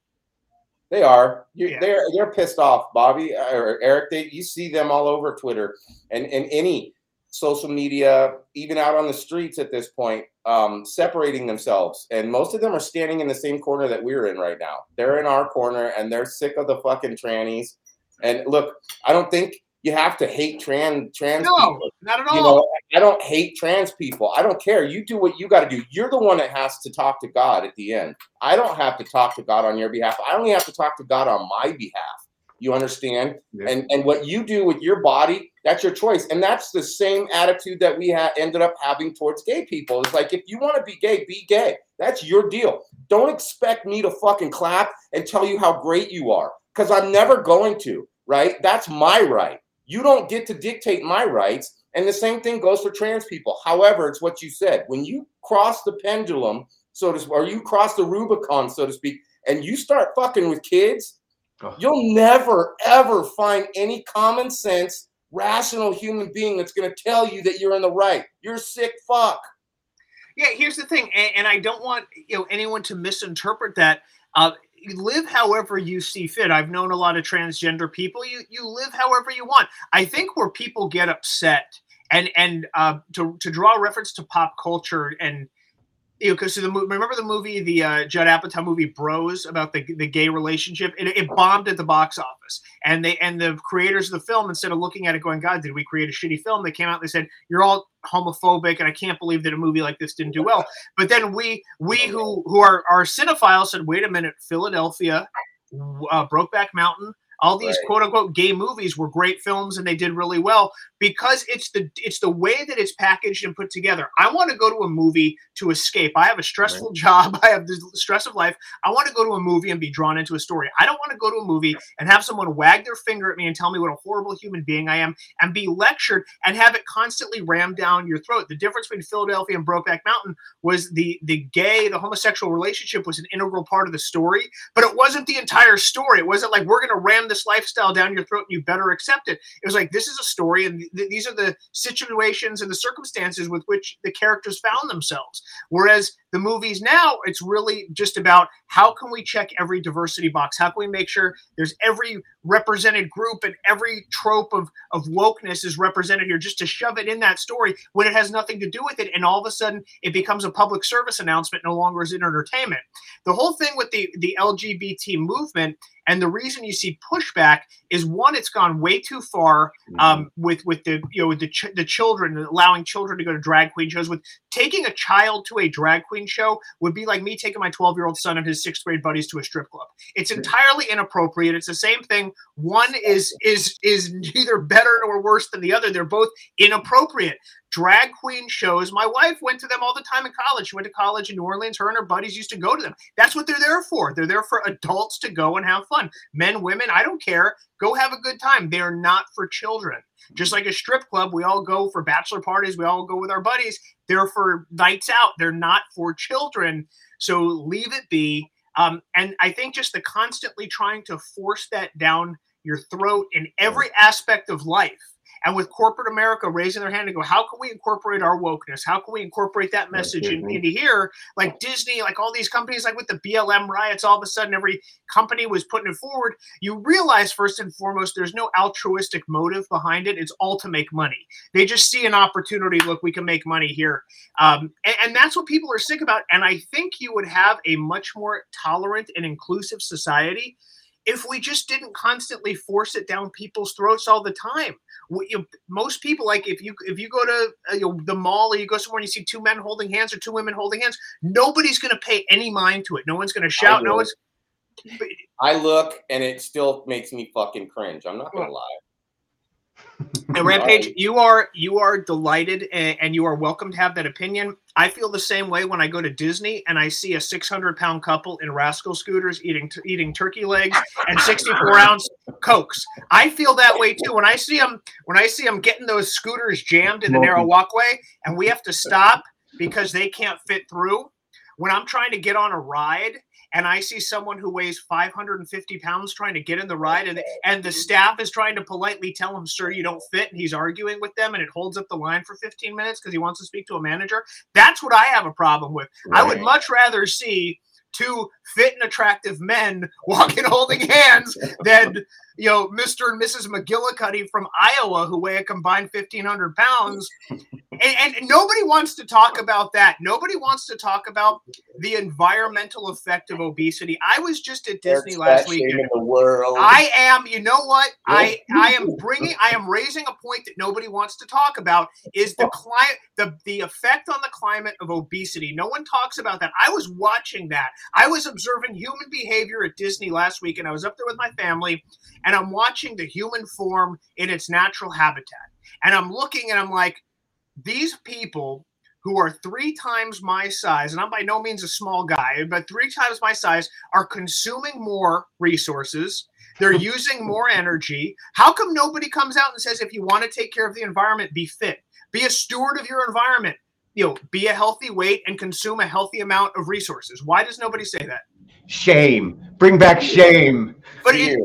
They are. You, Yeah. They're they're pissed off, Bobby uh, or Eric. They, you see them all over Twitter and and any social media, even out on the streets at this point, um, separating themselves. And most of them are standing in the same corner that we're in right now. They're in our corner, and they're sick of the fucking trannies. And look, I don't think you have to hate trans trans No, people. not at all. You know, I don't hate trans people. I don't care. You do what you got to do. You're the one that has to talk to God at the end. I don't have to talk to God on your behalf. I only have to talk to God on my behalf. You understand? Yeah. And and what you do with your body, that's your choice. And that's the same attitude that we ha- ended up having towards gay people. It's like if you want to be gay, be gay. That's your deal. Don't expect me to fucking clap and tell you how great you are because I'm never going to. Right? That's my right. You don't get to dictate my rights. And the same thing goes for trans people. However, it's what you said. When you cross the pendulum, so to speak, or you cross the Rubicon, so to speak, and you start fucking with kids, Oh. you'll never, ever find any common sense, rational human being that's going to tell you that you're in the right. You're a sick fuck. Yeah, here's the thing, and, and I don't want you know anyone to misinterpret that. Uh, you live however you see fit. I've known a lot of transgender people. You you live however you want. I think where people get upset and and uh, to to draw a reference to pop culture and you know because the mo- remember the movie the uh, Judd Apatow movie Bros about the the gay relationship? It, it bombed at the box office. And they and the creators of the film instead of looking at it going God did we create a shitty film? they came out and they said you're all homophobic and I can't believe that a movie like this didn't do well. But then we we who who are are cinephiles said wait a minute Philadelphia uh, Brokeback Mountain all these Right. quote unquote gay movies were great films and they did really well because it's the it's the way that it's packaged and put together. I want to go to a movie to escape. I have a stressful job. I have the stress of life. I want to go to a movie and be drawn into a story. I don't want to go to a movie and have someone wag their finger at me and tell me what a horrible human being I am and be lectured and have it constantly rammed down your throat. The difference between Philadelphia and Brokeback Mountain was the the gay, the homosexual relationship was an integral part of the story, but it wasn't the entire story. It wasn't like we're going to ram this lifestyle down your throat and you better accept it. It was like this is a story and th- these are the situations and the circumstances with which the characters found themselves. Whereas the movies now, it's really just about how can we check every diversity box? How can we make sure there's every represented group and every trope of, of wokeness is represented here just to shove it in that story when it has nothing to do with it. And all of a sudden it becomes a public service announcement no longer is it entertainment. The whole thing with the, the LGBT movement and the reason you see pushback is one, it's gone way too far um, with with the you know with the ch- the children allowing children to go to drag queen shows. With taking a child to a drag queen show would be like me taking my twelve year old son and his sixth grade buddies to a strip club. It's entirely inappropriate. It's the same thing. One is is is neither better nor worse than the other. They're both inappropriate drag queen shows. My wife went to them all the time in college. She went to college in New Orleans. Her and her buddies used to go to them. That's what they're there for. They're there for adults to go and have fun. Men, women, I don't care. Go have a good time. They're not for children. Just like a strip club, we all go for bachelor parties. We all go with our buddies. They're for nights out. They're not for children. So leave it be. Um, and I think just the constantly trying to force that down your throat in every aspect of life. And with corporate America raising their hand and go, how can we incorporate our wokeness? How can we incorporate that message in, into here? Like Disney, like all these companies, like with the BLM riots, all of a sudden every company was putting it forward. You realize first and foremost, there's no altruistic motive behind it. It's all to make money. They just see an opportunity. Look, we can make money here. Um, and, and that's what people are sick about. And I think you would have a much more tolerant and inclusive society if we just didn't constantly force it down people's throats all the time. We, you, most people, like if you if you go to uh, you know, the mall or you go somewhere and you see two men holding hands or two women holding hands, nobody's going to pay any mind to it. No one's going to shout. No one's. I look and it still makes me fucking cringe. I'm not gonna lie. And Rampage, you are you are delighted and, and you are welcome to have that opinion. I feel the same way when I go to Disney and I see a 600 pound couple in rascal scooters eating eating turkey legs and 64 ounce cokes. I feel that way too when I see them when I see them getting those scooters jammed in the narrow walkway and we have to stop because they can't fit through. When I'm trying to get on a ride and I see someone who weighs 550 pounds trying to get in the ride, and, and the staff is trying to politely tell him, Sir, you don't fit, and he's arguing with them, and it holds up the line for 15 minutes because he wants to speak to a manager. That's what I have a problem with. I would much rather see two fit and attractive men walking holding hands than you know Mr. and Mrs. McGillicuddy from Iowa who weigh a combined 1,500 pounds. And, and nobody wants to talk about that. Nobody wants to talk about the environmental effect of obesity. I was just at Disney Eric's last week. in the world. I am, you know what? I I am bringing I am raising a point that nobody wants to talk about is the climate the the effect on the climate of obesity. No one talks about that. I was watching that. I was observing human behavior at Disney last week and I was up there with my family and I'm watching the human form in its natural habitat. And I'm looking and I'm like these people who are three times my size, and I'm by no means a small guy, but three times my size, are consuming more resources. They're using more energy. How come nobody comes out and says, if you want to take care of the environment, be fit, be a steward of your environment, you know, be a healthy weight and consume a healthy amount of resources? Why does nobody say that? Shame. Bring back shame. But it,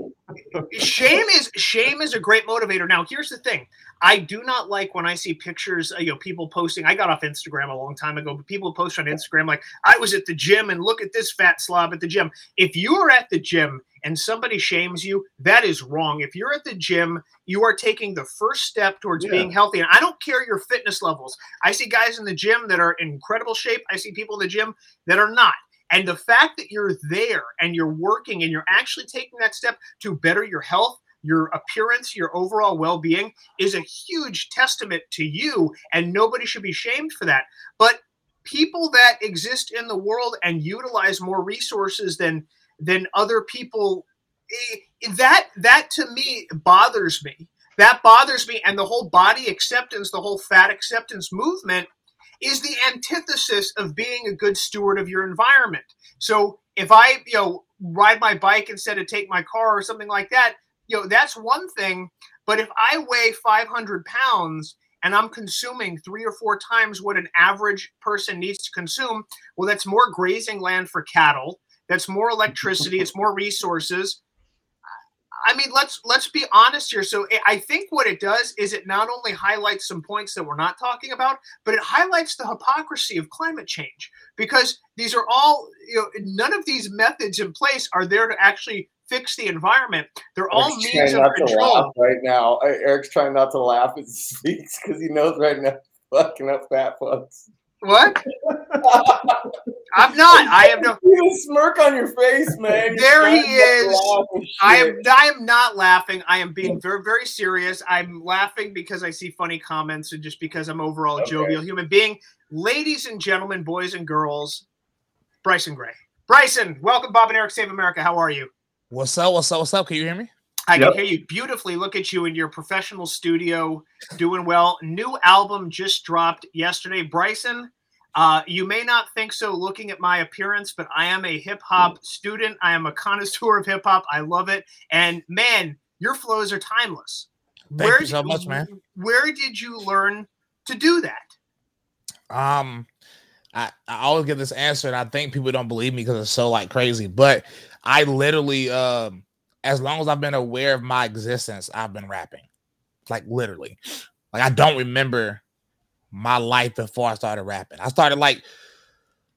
shame is shame is a great motivator. Now, here's the thing: I do not like when I see pictures, uh, you know, people posting. I got off Instagram a long time ago, but people post on Instagram like, "I was at the gym and look at this fat slob at the gym." If you are at the gym and somebody shames you, that is wrong. If you're at the gym, you are taking the first step towards Yeah. being healthy. And I don't care your fitness levels. I see guys in the gym that are in incredible shape. I see people in the gym that are not. And the fact that you're there and you're working and you're actually taking that step to better your health, your appearance, your overall well being is a huge testament to you. And nobody should be shamed for that. But people that exist in the world and utilize more resources than than other people eh, that that to me bothers me that bothers me and the whole body acceptance the whole fat acceptance movement is the antithesis of being a good steward of your environment. So if I, you know, ride my bike instead of take my car or something like that, you know, that's one thing. But if I weigh 500 pounds and I'm consuming three or four times what an average person needs to consume, well, that's more grazing land for cattle. That's more electricity. it's more resources. I mean, let's let's be honest here. So I- I think what it does is it not only highlights some points that we're not talking about, but it highlights the hypocrisy of climate change because these are all you know. None of these methods in place are there to actually fix the environment. They're all Eric's means of control. laugh right now. Eric's trying not to laugh as he speaks because he knows right now fucking up fat fucks. What? I'm not. I have no. You smirk on your face, man. There he trying not to is. I am. I am not laughing. I am being very, very serious. I'm laughing because I see funny comments and just because I'm overall a jovial human being. Ladies and gentlemen, boys and girls, Bryson Gray. Bryson, welcome, Bob and Eric Save America. How are you? What's up? What's up? What's up? Can you hear me? I Yep. can hear you beautifully. Look at you in your professional studio, doing well. New album just dropped yesterday. Bryson, uh, you may not think so looking at my appearance, but I am a hip hop student. I am a connoisseur of hip hop. I love it. And man, your flows are timeless. Thank you so did- much, man. Where did you learn to do that? Um, I, I always get this answer, and I think people don't believe me because it's so like crazy. But I literally, um, as long as I've been aware of my existence, I've been rapping. Like literally. Like I don't remember my life before I started rapping. I started like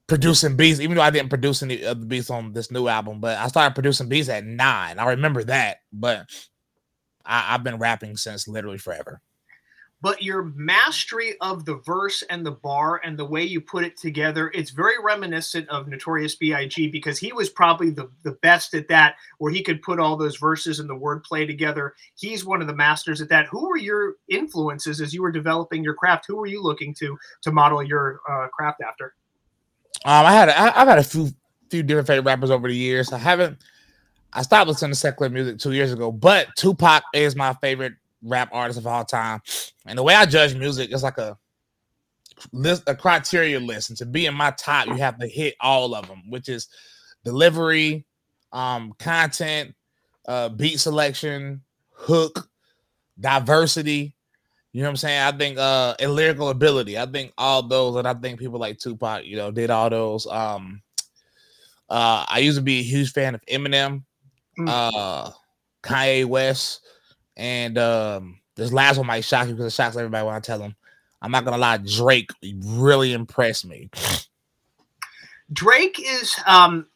producing beats, even though I didn't produce any of the beats on this new album, but I started producing beats at nine. I remember that, but I, I've been rapping since literally forever but your mastery of the verse and the bar and the way you put it together it's very reminiscent of Notorious B.I.G. because he was probably the, the best at that where he could put all those verses and the wordplay together. He's one of the masters at that. Who were your influences as you were developing your craft? Who were you looking to to model your uh, craft after? Um i had I, i've had a few few different favorite rappers over the years. I haven't i stopped listening to secular music two years ago but tupac is my favorite rap artists of all time. And the way I judge music is like a list, a criteria list. And to be in my top, you have to hit all of them, which is delivery, um, content, uh, beat selection, hook, diversity. You know what I'm saying? I think uh and lyrical ability. I think all those, and I think people like Tupac, you know, did all those. Um uh I used to be a huge fan of Eminem, mm. uh Kanye West, and um, this last one might shock you because it shocks everybody when I tell them. I'm not gonna lie, Drake really impressed me. Drake is um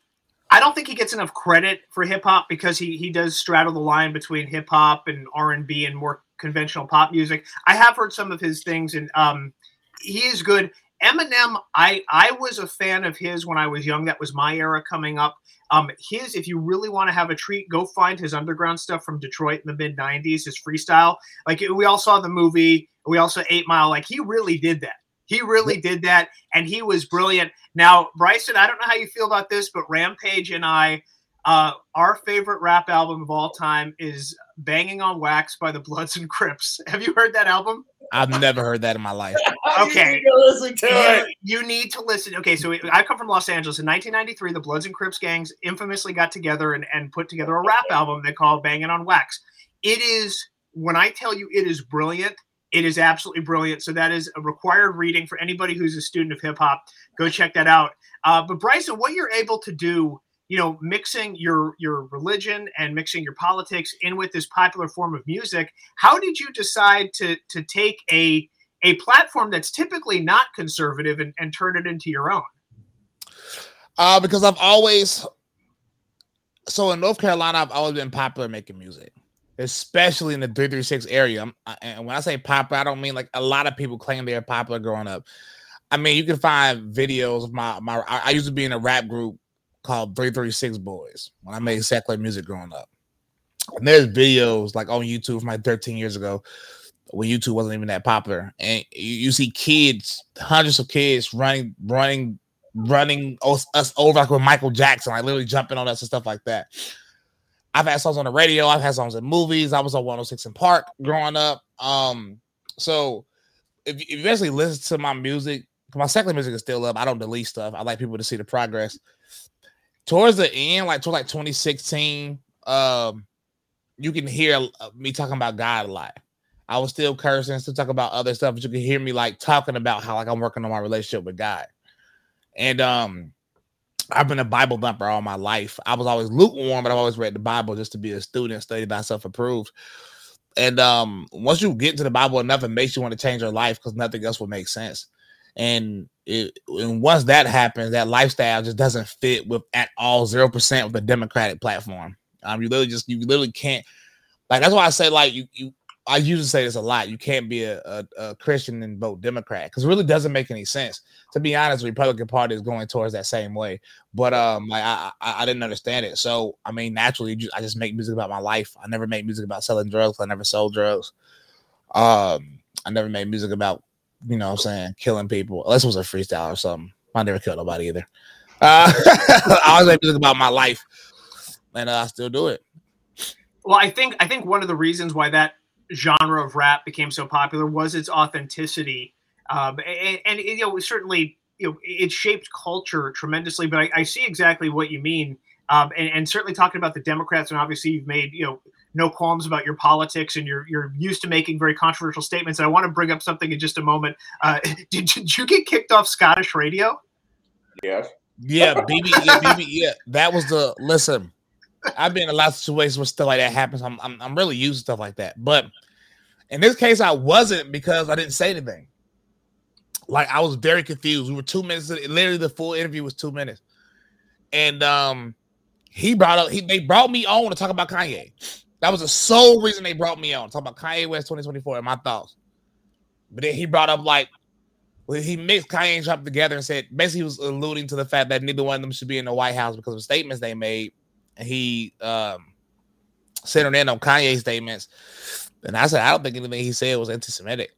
I don't think he gets enough credit for hip hop because he he does straddle the line between hip hop and R and B and more conventional pop music. I have heard some of his things and um he is good. Eminem, I I was a fan of his when I was young. That was my era coming up. Um, his, if you really want to have a treat, go find his underground stuff from Detroit in the mid '90s. His freestyle, like we all saw the movie, we also Eight Mile. Like he really did that. He really did that, and he was brilliant. Now, Bryson, I don't know how you feel about this, but Rampage and I, uh, our favorite rap album of all time is "Banging on Wax" by the Bloods and Crips. Have you heard that album? I've never heard that in my life. okay. You, you, you, need to listen. Okay, so I come from Los Angeles. In 1993, the Bloods and Crips gangs infamously got together and, and put together a rap album they called Banging on Wax. It is, when I tell you it is brilliant, it is absolutely brilliant. So that is a required reading for anybody who's a student of hip hop. Go check that out. Uh, but Bryson, what you're able to do you know mixing your your religion and mixing your politics in with this popular form of music how did you decide to to take a a platform that's typically not conservative and, and turn it into your own? Uh because i've always so in north carolina i've always been popular making music especially in the 336 area. And when i say popular i don't mean like a lot of people claim they're popular growing up. I mean you can find videos of my my i used to be in a rap group called 336 Boys when I made secular music growing up. And there's videos like on YouTube from like 13 years ago when YouTube wasn't even that popular. And you, you see kids, hundreds of kids running, running, running us, us over like with Michael Jackson, like literally jumping on us and stuff like that. I've had songs on the radio, I've had songs in movies. I was on 106 & Park growing up. Um, so if, if you actually listen to my music, my secular music is still up. I don't delete stuff. I like people to see the progress towards the end, like towards like 2016, um, you can hear uh, me talking about God a lot. I was still cursing, still talking about other stuff, but you can hear me like talking about how like I'm working on my relationship with God. And um, I've been a Bible thumper all my life. I was always lukewarm, but I've always read the Bible just to be a student, study thyself approved. And um, once you get into the Bible enough, it makes you want to change your life because nothing else will make sense. And it, and once that happens, that lifestyle just doesn't fit with at all zero percent with the Democratic platform. Um, you literally just you literally can't like that's why I say like you you I usually say this a lot. You can't be a, a, a Christian and vote Democrat because it really doesn't make any sense. To be honest, the Republican Party is going towards that same way. But um, like I, I, I didn't understand it. So I mean, naturally, I just make music about my life. I never made music about selling drugs. I never sold drugs. Um, I never made music about you know what I'm saying, killing people. Unless it was a freestyle or something. I never killed nobody either. Uh, I always make music about my life, and uh, I still do it. Well, I think I think one of the reasons why that genre of rap became so popular was its authenticity, um, and, and you know certainly you know it shaped culture tremendously. But I, I see exactly what you mean, um, and, and certainly talking about the Democrats, and obviously you've made you know no qualms about your politics and you're you're used to making very controversial statements. I want to bring up something in just a moment. Uh, did, did you get kicked off Scottish radio? Yes. Yeah, BB, yeah, BB, yeah. That was the listen. I've been in a lot of situations where stuff like that happens. I'm, I'm, I'm really used to stuff like that. But in this case, I wasn't because I didn't say anything. Like I was very confused. We were two minutes. Literally, the full interview was two minutes, and um, he brought up. He they brought me on to talk about Kanye. That was the sole reason they brought me on. Talking about Kanye West 2024 and my thoughts. But then he brought up like well, he mixed Kanye and Trump together and said basically he was alluding to the fact that neither one of them should be in the White House because of statements they made. And he um centered in on Kanye's statements. And I said, I don't think anything he said was anti-Semitic.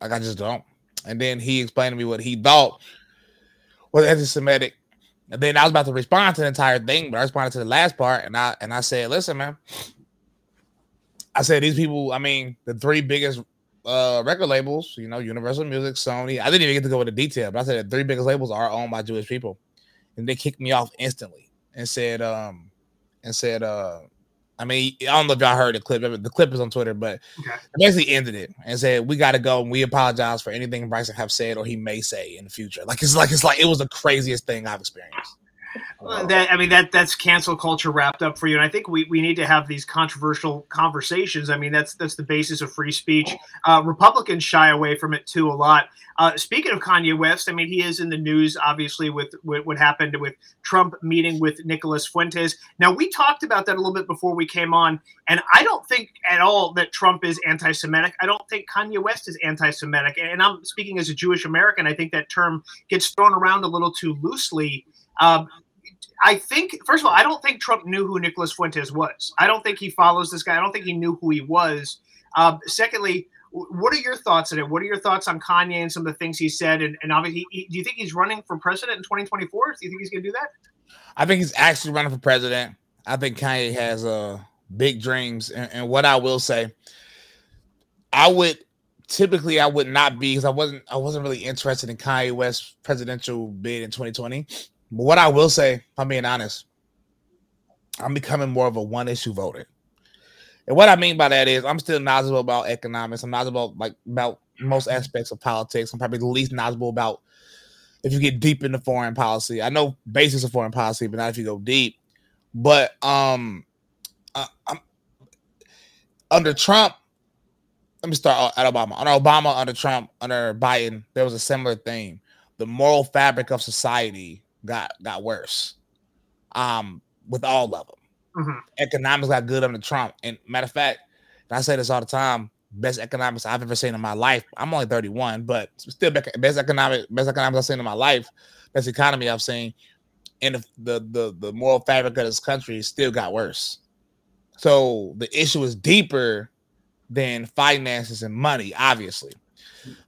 Like I just don't. And then he explained to me what he thought was anti-Semitic. And then I was about to respond to the entire thing, but I responded to the last part, and I and I said, "Listen, man." I said these people. I mean, the three biggest uh, record labels, you know, Universal Music, Sony. I didn't even get to go into detail, but I said the three biggest labels are owned by Jewish people, and they kicked me off instantly and said, um, and said, uh, I mean, I don't know if y'all heard the clip. The clip is on Twitter, but okay. basically ended it and said, "We got to go, and we apologize for anything Bryson have said or he may say in the future." Like it's like it's like it was the craziest thing I've experienced. Well, that I mean that that's cancel culture wrapped up for you, and I think we, we need to have these controversial conversations. I mean that's that's the basis of free speech. Uh, Republicans shy away from it too a lot. Uh, speaking of Kanye West, I mean he is in the news obviously with, with what happened with Trump meeting with Nicholas Fuentes. Now we talked about that a little bit before we came on, and I don't think at all that Trump is anti-Semitic. I don't think Kanye West is anti-Semitic, and I'm speaking as a Jewish American. I think that term gets thrown around a little too loosely. Um, I think, first of all, I don't think Trump knew who Nicholas Fuentes was. I don't think he follows this guy. I don't think he knew who he was. Uh, secondly, what are your thoughts on it? What are your thoughts on Kanye and some of the things he said? And, and obviously, he, do you think he's running for president in 2024? Do you think he's going to do that? I think he's actually running for president. I think Kanye has uh, big dreams. And, and what I will say, I would typically I would not be because I wasn't I wasn't really interested in Kanye West's presidential bid in 2020. But what I will say, if I'm being honest, I'm becoming more of a one issue voter. And what I mean by that is I'm still knowledgeable about economics. I'm knowledgeable about like about most aspects of politics. I'm probably the least knowledgeable about if you get deep into foreign policy. I know basics of foreign policy, but not if you go deep. But um I, I'm under Trump, let me start at Obama. Under Obama, under Trump, under Biden, there was a similar thing. The moral fabric of society got got worse. Um, with all of them. Mm-hmm. Economics got good under Trump. And matter of fact, I say this all the time, best economics I've ever seen in my life. I'm only 31, but still best economic best economics I've seen in my life, best economy I've seen. And the the the, the moral fabric of this country still got worse. So the issue is deeper than finances and money, obviously.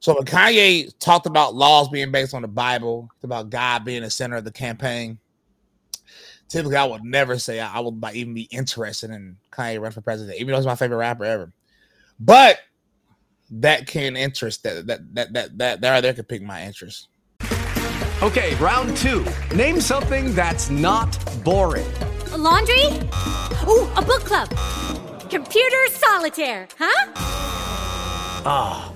So when Kanye talked about laws being based on the Bible, about God being the center of the campaign, typically I would never say I, would even be interested in Kanye run for president, even though he's my favorite rapper ever. But that can interest that that that that that there there could pick my interest. Okay, round two. Name something that's not boring. A laundry? Ooh, a book club. Computer solitaire, huh? Ah.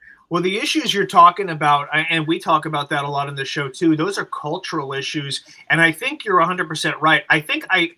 Well, the issues you're talking about, and we talk about that a lot in the show too, those are cultural issues. And I think you're 100% right. I think I,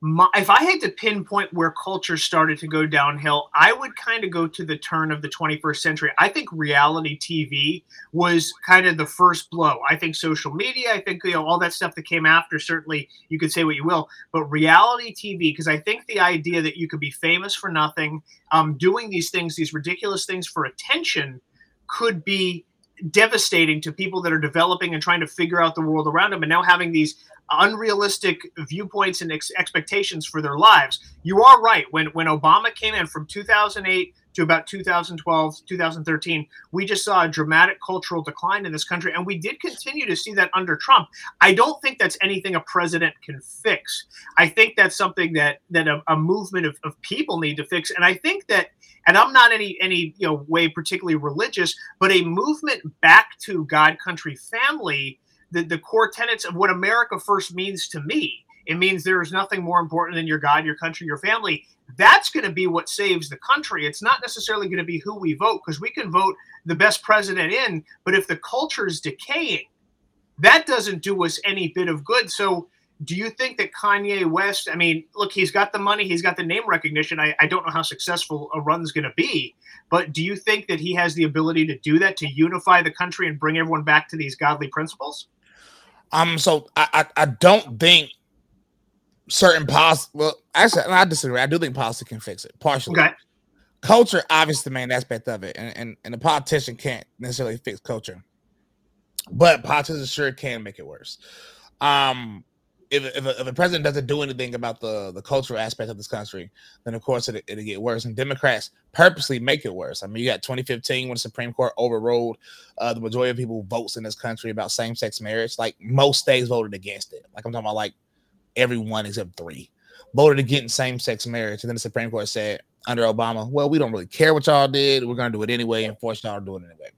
my, if I had to pinpoint where culture started to go downhill, I would kind of go to the turn of the 21st century. I think reality TV was kind of the first blow. I think social media, I think you know all that stuff that came after. Certainly, you could say what you will, but reality TV, because I think the idea that you could be famous for nothing, um, doing these things, these ridiculous things for attention, could be devastating to people that are developing and trying to figure out the world around them and now having these unrealistic viewpoints and ex- expectations for their lives. You are right. When when Obama came in from 2008 to about 2012, 2013, we just saw a dramatic cultural decline in this country, and we did continue to see that under Trump. I don't think that's anything a president can fix. I think that's something that that a, a movement of, of people need to fix, and I think that. And I'm not any any you know way particularly religious, but a movement back to God, country, family the, the core tenets of what America first means to me. It means there is nothing more important than your God, your country, your family. That's going to be what saves the country. It's not necessarily going to be who we vote because we can vote the best president in, but if the culture is decaying, that doesn't do us any bit of good. So, do you think that Kanye West? I mean, look, he's got the money, he's got the name recognition. I, I don't know how successful a run's going to be, but do you think that he has the ability to do that to unify the country and bring everyone back to these godly principles? Um, so I, I, I don't think certain policy. Well, actually, I disagree. I do think policy can fix it partially. Okay. Culture, obviously, the main aspect of it, and and, and the politician can't necessarily fix culture, but politicians sure can make it worse. Um, if if a, if president doesn't do anything about the the cultural aspect of this country, then of course it, it'll get worse. And Democrats purposely make it worse. I mean, you got 2015 when the Supreme Court overruled uh, the majority of people votes in this country about same sex marriage. Like most states voted against it. Like I'm talking about like everyone except three voted against same sex marriage, and then the Supreme Court said under Obama, well, we don't really care what y'all did. We're gonna do it anyway and force y'all to do it anyway.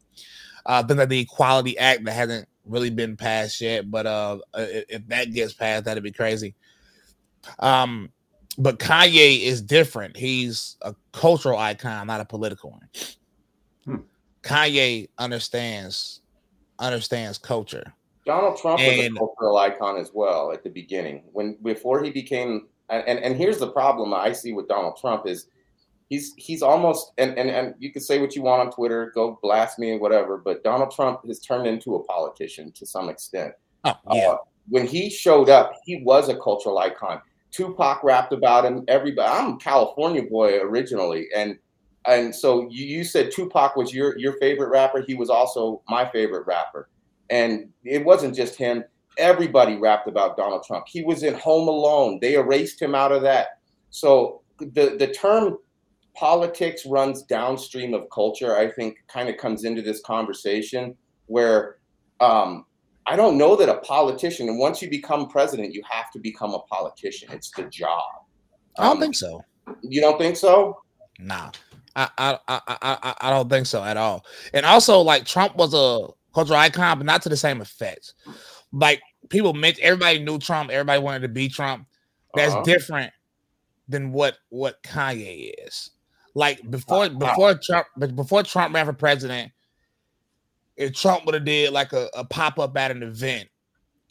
Uh, then the Equality Act that hasn't really been passed yet, but uh, if, if that gets passed, that'd be crazy. Um, but Kanye is different. He's a cultural icon, not a political one. Hmm. Kanye understands understands culture. Donald Trump And- was a cultural icon as well at the beginning. When before he became and, and, and here's the problem I see with Donald Trump is he's he's almost and, and and you can say what you want on Twitter, go blast me and whatever, but Donald Trump has turned into a politician to some extent. Oh, yeah. Uh, when he showed up, he was a cultural icon. Tupac rapped about him. Everybody, I'm a California boy originally, and and so you, you said Tupac was your your favorite rapper. He was also my favorite rapper, and it wasn't just him. Everybody rapped about Donald Trump. He was in Home Alone. They erased him out of that. So the the term politics runs downstream of culture. I think kind of comes into this conversation where um, I don't know that a politician, and once you become president, you have to become a politician. It's the job. I don't Um, think so. You don't think so? Nah, I, I I I I I don't think so at all. And also, like Trump was a cultural icon, but not to the same effect. Like people meant everybody knew Trump, everybody wanted to be Trump. That's Uh-huh. different than what what Kanye is. Like before before Trump, before Trump ran for president, if Trump would have did like a, a pop up at an event,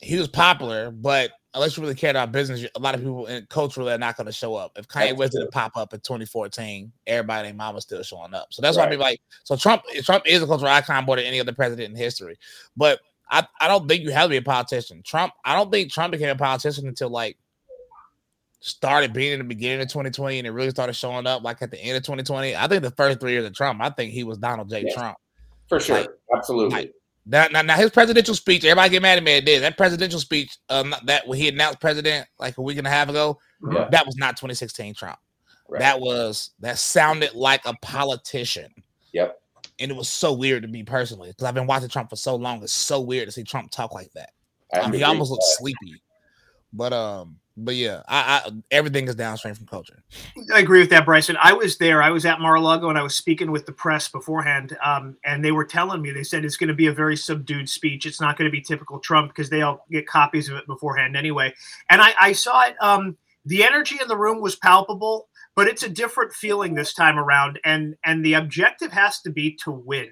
he was popular, but unless you really cared about business, a lot of people in culturally are not going to show up. If Kanye West did a pop up in 2014, everybody and mama still showing up. So that's why Right. people like so Trump Trump is a cultural icon more than any other president in history. But I, I don't think you have to be a politician. Trump, I don't think Trump became a politician until like started being in the beginning of 2020 and it really started showing up like at the end of 2020. I think the first three years of Trump, I think he was Donald J. Yes. Trump. For sure. Like- Absolutely. like, Now, now, now, his presidential speech, everybody get mad at me at this. That presidential speech, um, that when he announced president like a week and a half ago, Yeah. that was not 2016 Trump. Right. That was that sounded like a politician, Yep. and it was so weird to me personally because I've been watching Trump for so long. It's so weird to see Trump talk like that. I I mean, he almost looks sleepy, but um, but yeah, I, I everything is downstream from culture. I agree with that, Bryson. I was there. I was at Mar-a-Lago and I was speaking with the press beforehand, um, and they were telling me they said it's going to be a very subdued speech. It's not going to be typical Trump because they all get copies of it beforehand anyway. And I, I saw it. Um, the energy in the room was palpable, but it's a different feeling this time around. And and the objective has to be to win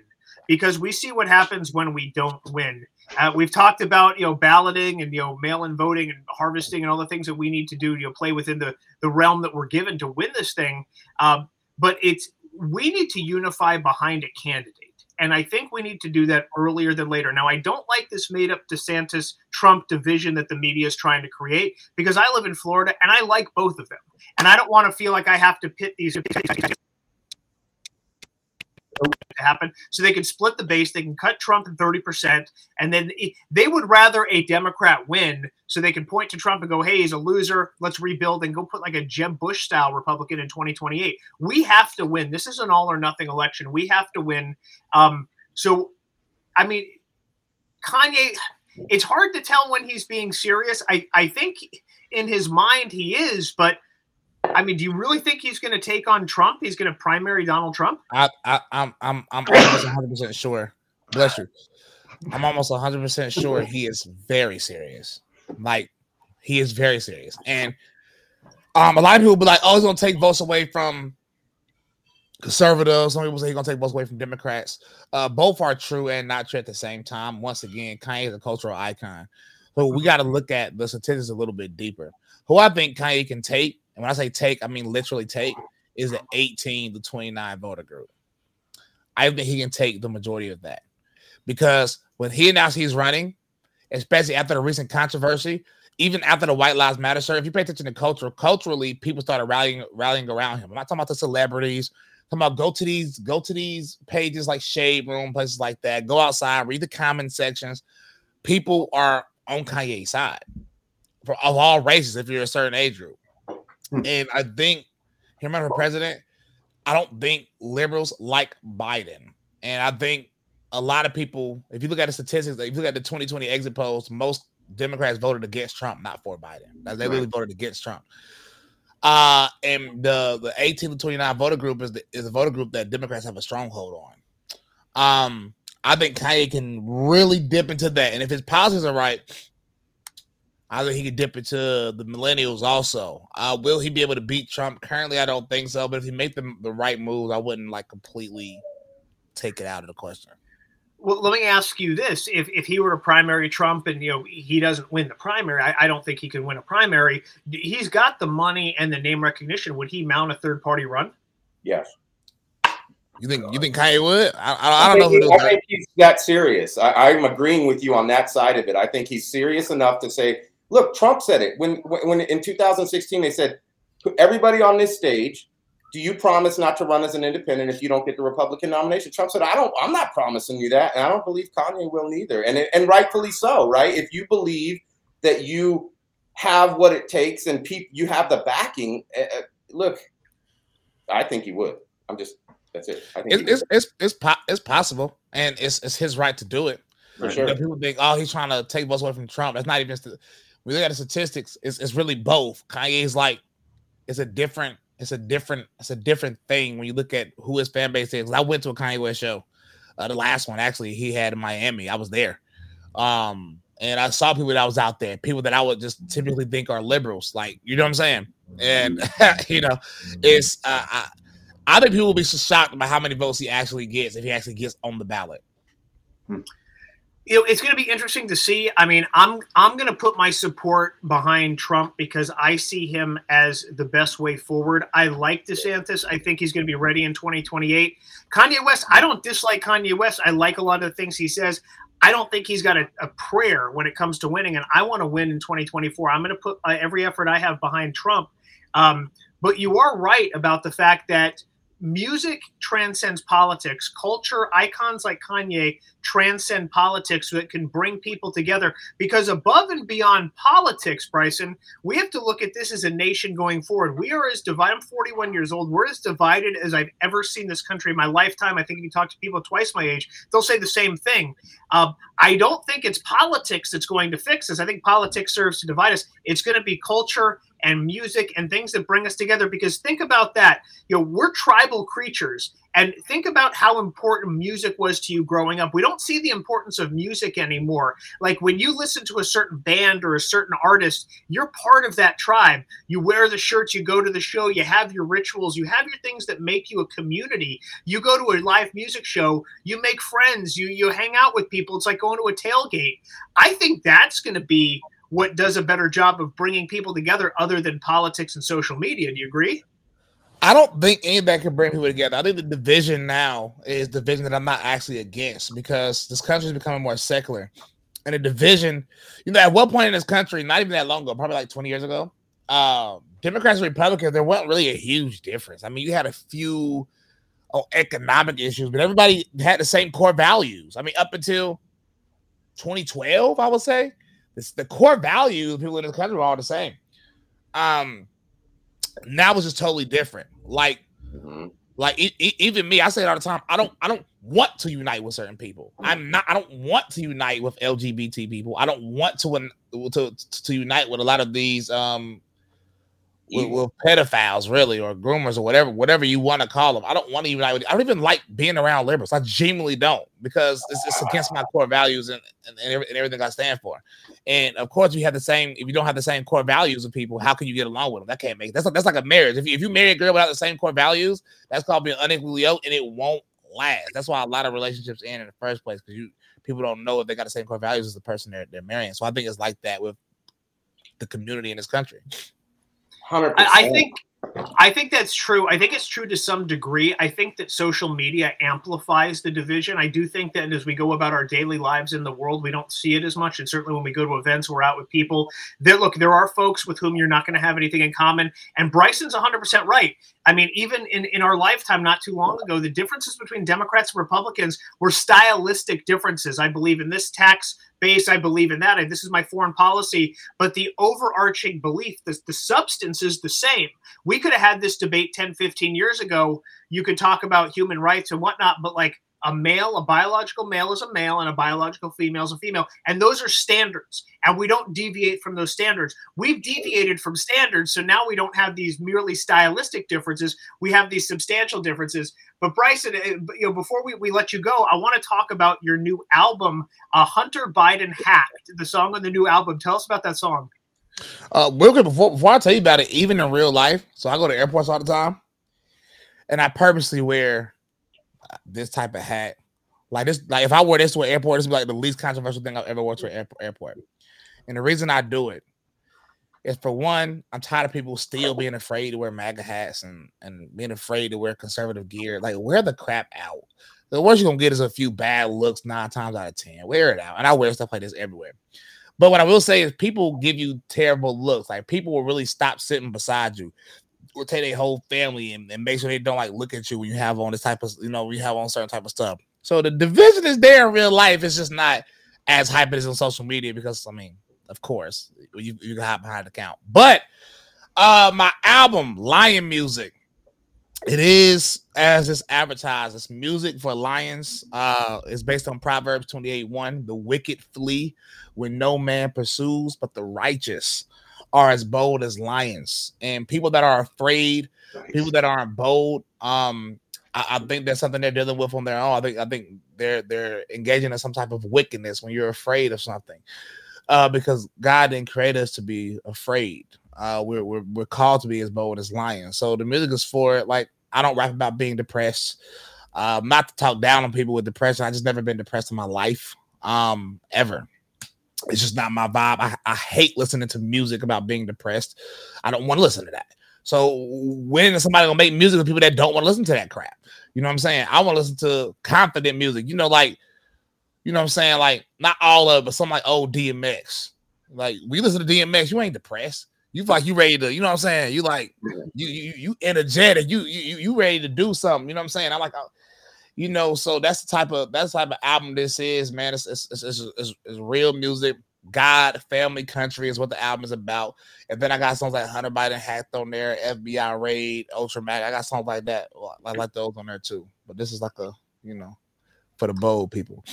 because we see what happens when we don't win. Uh, we've talked about you know balloting and you know mail-in voting and harvesting and all the things that we need to do to you know, play within the the realm that we're given to win this thing. Um, but it's we need to unify behind a candidate. And I think we need to do that earlier than later. Now, I don't like this made up DeSantis Trump division that the media is trying to create because I live in Florida and I like both of them. And I don't want to feel like I have to pit these happen. So they can split the base they can cut trump in 30% and then they would rather a democrat win so they can point to trump and go hey he's a loser let's rebuild and go put like a jeb bush style republican in 2028 we have to win. This is an all or nothing election. We have to win. Um, so i mean kanye it's hard to tell when he's being serious. I i think in his mind he is but I mean, do you really think he's going to take on Trump? He's going to primary Donald Trump? I, I, I'm, I'm, I'm almost 100 percent sure. Bless you. I'm almost 100 percent sure he is very serious. Like, he is very serious. And um, a lot of people be like, "Oh, he's going to take votes away from conservatives." Some people say he's going to take votes away from Democrats. Uh, both are true and not true at the same time. Once again, Kanye is a cultural icon, but we got to look at the statistics a little bit deeper. Who I think Kanye can take and when I say take, I mean literally take, is an 18 to 29 voter group. I think he can take the majority of that because when he announced he's running, especially after the recent controversy, even after the White Lives Matter, sir, if you pay attention to culture, culturally, people started rallying rallying around him. I'm not talking about the celebrities. I'm talking about go to these go to these pages like Shade Room, places like that. Go outside, read the comment sections. People are on Kanye's side for of all races. If you're a certain age group. And I think him running for president, I don't think liberals like Biden. And I think a lot of people, if you look at the statistics, if you look at the 2020 exit polls, most Democrats voted against Trump, not for Biden. They right. really voted against Trump. Uh, and the the 18 to 29 voter group is the, is a voter group that Democrats have a stronghold on. Um, I think Kanye can really dip into that, and if his policies are right, I think he could dip into the millennials also. Uh, will he be able to beat Trump? Currently, I don't think so. But if he make the, the right moves, I wouldn't like completely take it out of the question. Well, let me ask you this: if if he were to primary Trump and you know he doesn't win the primary, I, I don't think he can win a primary. He's got the money and the name recognition. Would he mount a third party run? Yes. You think you think Kanye would? I, I, I don't know. He, I think he's that serious. I, I'm agreeing with you on that side of it. I think he's serious enough to say, Look, Trump said it when when in 2016 they said everybody on this stage, do you promise not to run as an independent if you don't get the Republican nomination? Trump said, I don't. I'm not promising you that, and I don't believe Kanye will neither, and and rightfully so, right? If you believe that you have what it takes and people you have the backing, uh, look, I think he would. I'm just that's it. I think it's it's, it's it's, po- it's possible, and it's it's his right to do it. For sure. You know, people think, oh, he's trying to take votes away from Trump. That's not even we look at the statistics, it's, it's really both. Kanye's like, it's a different, it's a different, it's a different thing when you look at who his fan base is. I went to a Kanye West show, uh, the last one actually he had in Miami. I was there. Um, and I saw people that was out there, people that I would just typically think are liberals, like you know what I'm saying. And you know, it's uh, I, I think people will be shocked by how many votes he actually gets if he actually gets on the ballot. You know, it's going to be interesting to see. I mean, I'm I'm going to put my support behind Trump because I see him as the best way forward. I like DeSantis. I think he's going to be ready in 2028. Kanye West, I don't dislike Kanye West. I like a lot of the things he says. I don't think he's got a, a prayer when it comes to winning, and I want to win in 2024. I'm going to put uh, every effort I have behind Trump. Um, but you are right about the fact that music transcends politics. Culture icons like Kanye transcend politics that can bring people together. Because above and beyond politics, Bryson, we have to look at this as a nation going forward. We are as divided. I'm 41 years old. We're as divided as I've ever seen this country in my lifetime. I think if you talk to people twice my age, they'll say the same thing. Uh, I don't think it's politics that's going to fix this. I think politics serves to divide us. It's going to be culture and music and things that bring us together because think about that. You know we're tribal creatures and think about how important music was to you growing up. We don't see the importance of music anymore. Like when you listen to a certain band or a certain artist you're part of that tribe. You wear the shirts you go to the show you have your rituals you have your things that make you a community. You go to a live music show you make friends you you hang out with people. It's like going to a tailgate. I think that's going to be what does a better job of bringing people together other than politics and social media. Do you agree? I don't think anybody can bring people together. I think the division now is the division that I'm not actually against because this country is becoming more secular. And the division, you know, at one point in this country, not even that long ago, probably like 20 years ago, uh, Democrats and Republicans, there wasn't really a huge difference. I mean, you had a few oh, economic issues, but everybody had the same core values. I mean, up until 2012, I would say this, the core values of people in this country are all the same. Um, now it's just totally different. Like, mm-hmm. like even me, I say it all the time. I don't, I don't want to unite with certain people. I'm not. I don't want to unite with LGBT people. I don't want to to to unite with a lot of these um with, with, pedophiles, really, or groomers, or whatever, whatever you want to call them. I don't want to even. I don't even like being around liberals. I genuinely don't because it's, it's against my core values and, and, and everything I stand for. And of course, you have the same. If you don't have the same core values of people, how can you get along with them? That can't make. That's like, that's like a marriage. If you, if you marry a girl without the same core values, that's called being unequally yoked, and it won't last. That's why a lot of relationships end in the first place because you people don't know if they got the same core values as the person they're, they're marrying. So I think it's like that with the community in this country. Hundred I, I think I think that's true. I think it's true to some degree. I think that social media amplifies the division. I do think that as we go about our daily lives in the world, we don't see it as much. And certainly when we go to events, we're out with people. There, look, there are folks with whom you're not going to have anything in common. And Bryson's 100% right. I mean, even in, in our lifetime, not too long ago, the differences between Democrats and Republicans were stylistic differences. I believe in this tax base. I believe in that. This is my foreign policy. But the overarching belief, the, the substance is the same. We could have had this debate 10, 15 years ago. You could talk about human rights and whatnot, but like a male, a biological male is a male, and a biological female is a female. And those are standards. And we don't deviate from those standards. We've deviated from standards. So now we don't have these merely stylistic differences. We have these substantial differences. But Bryson, eh, you know, before we, we let you go, I want to talk about your new album, uh, Hunter Biden Hacked, the song on the new album. Tell us about that song. Uh, real quick, before, before I tell you about it, even in real life, so I go to airports all the time, and I purposely wear this type of hat. Like this, like if I wore this to an airport, this would be like the least controversial thing I've ever worn to an airport. And the reason I do it is for one, I'm tired of people still being afraid to wear MAGA hats and and being afraid to wear conservative gear. Like wear the crap out. The worst you're gonna get is a few bad looks nine times out of ten. Wear it out. And I wear stuff like this everywhere. But what I will say is people give you terrible looks. Like people will really stop sitting beside you will take their whole family and, and, make sure they don't like look at you when you have on this type of you know you have on certain type of stuff. So the division is there in real life. It's just not as hype as on social media because I mean, of course, you you can hide behind the count. But uh my album, Lion Music, it is as it's advertised. It's music for lions. Uh, it's based on Proverbs 28 1. The wicked flee when no man pursues, but the righteous are as bold as lions. And people that are afraid, people that aren't bold, um, I, I, think that's something they're dealing with on their own. I think I think they're they're engaging in some type of wickedness when you're afraid of something. Uh, because God didn't create us to be afraid. Uh, we're, we're we're called to be as bold as lions. So the music is for it. Like I don't rap about being depressed. Uh, not to talk down on people with depression. I just never been depressed in my life, um, ever. It's just not my vibe. I, I hate listening to music about being depressed. I don't want to listen to that. So when is somebody gonna make music with people that don't want to listen to that crap? You know what I'm saying? I want to listen to confident music. You know, like you know what I'm saying? Like not all of it, but some like oh, old DMX. Like we listen to DMX, you ain't depressed. You like you ready to, you know what I'm saying? You like you you you energetic. You you you ready to do something. You know what I'm saying? I like you know, so that's the type of that's the type of album this is, man. It's it's, it's, it's, it's, real music. God, family, country is what the album is about. And then I got songs like Hunter Biden Hacked on there, FBI Raid, Ultra Mag. I got songs like that. I like those on there too. But this is like a, you know, for the bold people.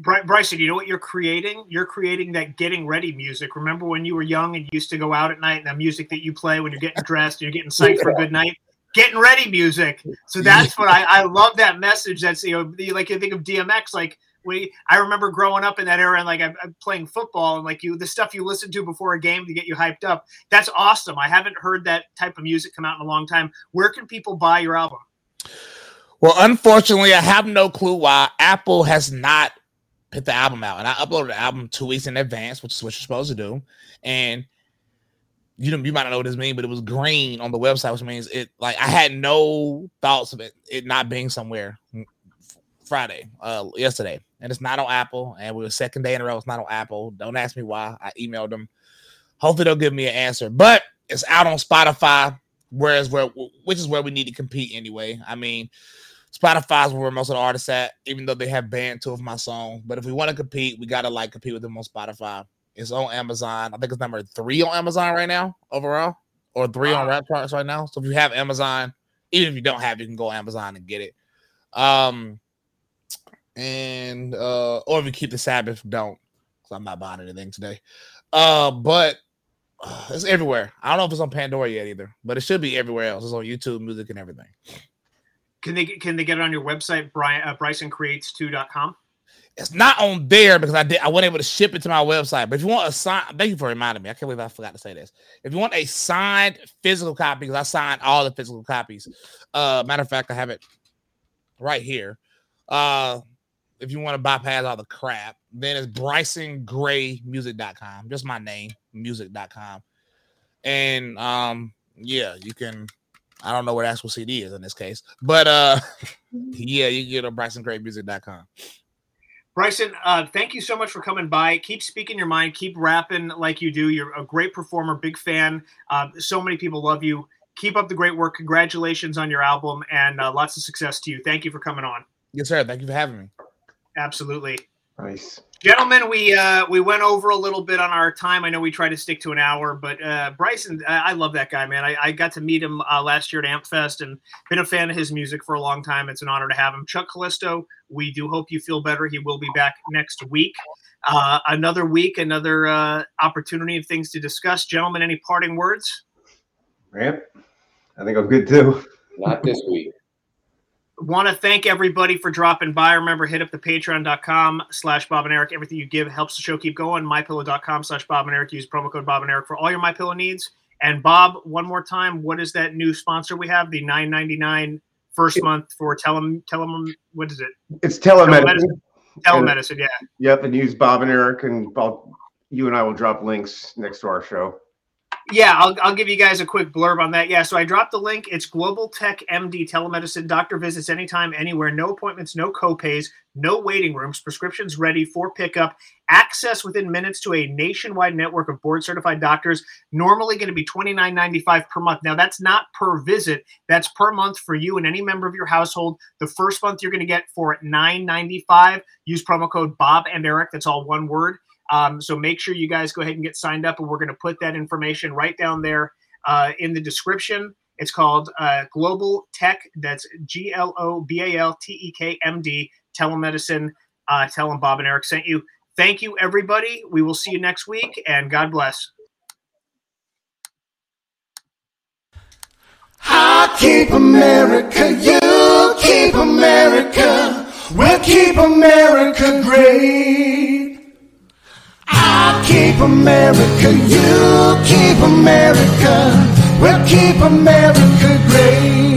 Bry- Bryson, you know what you're creating? You're creating that getting ready music. Remember when you were young and you used to go out at night and the music that you play when you're getting dressed, you're getting psyched for a good night? Getting ready music. So that's what I, I love that message. That's, you know, the, like you think of DMX, like we, I remember growing up in that era and like I'm, I'm playing football and like you, the stuff you listen to before a game to get you hyped up. That's awesome. I haven't heard that type of music come out in a long time. Where can people buy your album? Well, unfortunately, I have no clue why Apple has not put the album out. And I uploaded the album two weeks in advance, which is what you're supposed to do. And you know, you might not know what this means, but it was green on the website, which means it like I had no thoughts of it it not being somewhere Friday, uh yesterday. And it's not on Apple. And we were second day in a row, it's not on Apple. Don't ask me why. I emailed them. Hopefully they'll give me an answer. But it's out on Spotify, whereas where which is where we need to compete anyway. I mean, Spotify's where most of the artists at, even though they have banned two of my songs. But if we want to compete, we gotta like compete with them on Spotify. It's on Amazon. I think it's number three on Amazon right now, overall, or three on rap charts right now. So if you have Amazon, even if you don't have, you can go Amazon and get it. Um, and uh, or if you keep the Sabbath, don't, because I'm not buying anything today. Uh, but uh, it's everywhere. I don't know if it's on Pandora yet either, but it should be everywhere else. It's on YouTube, music, and everything. Can they can they get it on your website, Brian uh, BrysonCreates2.com? It's not on there because I did I wasn't able to ship it to my website. But if you want a sign, thank you for reminding me. I can't believe I forgot to say this. If you want a signed physical copy, because I signed all the physical copies. Uh matter of fact, I have it right here. Uh if you want to bypass all the crap, then it's BrysonGrayMusic.com. Just my name, music.com. And um, yeah, you can I don't know what actual CD is in this case, but uh yeah, you can get it on BrysonGrayMusic.com. Bryson, uh, thank you so much for coming by. Keep speaking your mind. Keep rapping like you do. You're a great performer, big fan. Uh, so many people love you. Keep up the great work. Congratulations on your album and uh, lots of success to you. Thank you for coming on. Yes, sir. Thank you for having me. Absolutely. Nice. Gentlemen, we uh, we went over a little bit on our time. I know we try to stick to an hour, but uh, Bryson, I, I love that guy, man. I, I got to meet him uh, last year at AmFest and been a fan of his music for a long time. It's an honor to have him. Chuck Callesto, we do hope you feel better. He will be back next week. Uh, another week, another uh, opportunity of things to discuss. Gentlemen, any parting words? Ramp. I think I'm good too. Not this week. Want to thank everybody for dropping by. Remember, hit up the patreon.com slash Bob and Eric. Everything you give helps the show keep going. MyPillow.com slash Bob and Eric. Use promo code Bob and Eric for all your MyPillow needs. And Bob, one more time, what is that new sponsor we have? The nine ninety nine first month for tell them, what is it? It's telemedicine. Telemedicine, telemedicine yeah. Yep, and use Bob and Eric, and I'll, you and I will drop links next to our show. Yeah, I'll, I'll give you guys a quick blurb on that. Yeah, so I dropped the link. It's GlobalTek MD telemedicine, doctor visits anytime, anywhere, no appointments, no copays, no waiting rooms, prescriptions ready for pickup, access within minutes to a nationwide network of board certified doctors. Normally going to be $29.95 per month. Now, that's not per visit, that's per month for you and any member of your household. The first month you're going to get for $9.95. Use promo code Bob and Eric. That's all one word. Um, so make sure you guys go ahead and get signed up, and we're going to put that information right down there uh, in the description. It's called uh, GlobalTek. That's G L O B A L T E K M D telemedicine. Uh, tell them Bob and Eric sent you. Thank you, everybody. We will see you next week, and God bless. I keep America, you keep America, we'll keep America great. I keep America, you keep America, we'll keep America great.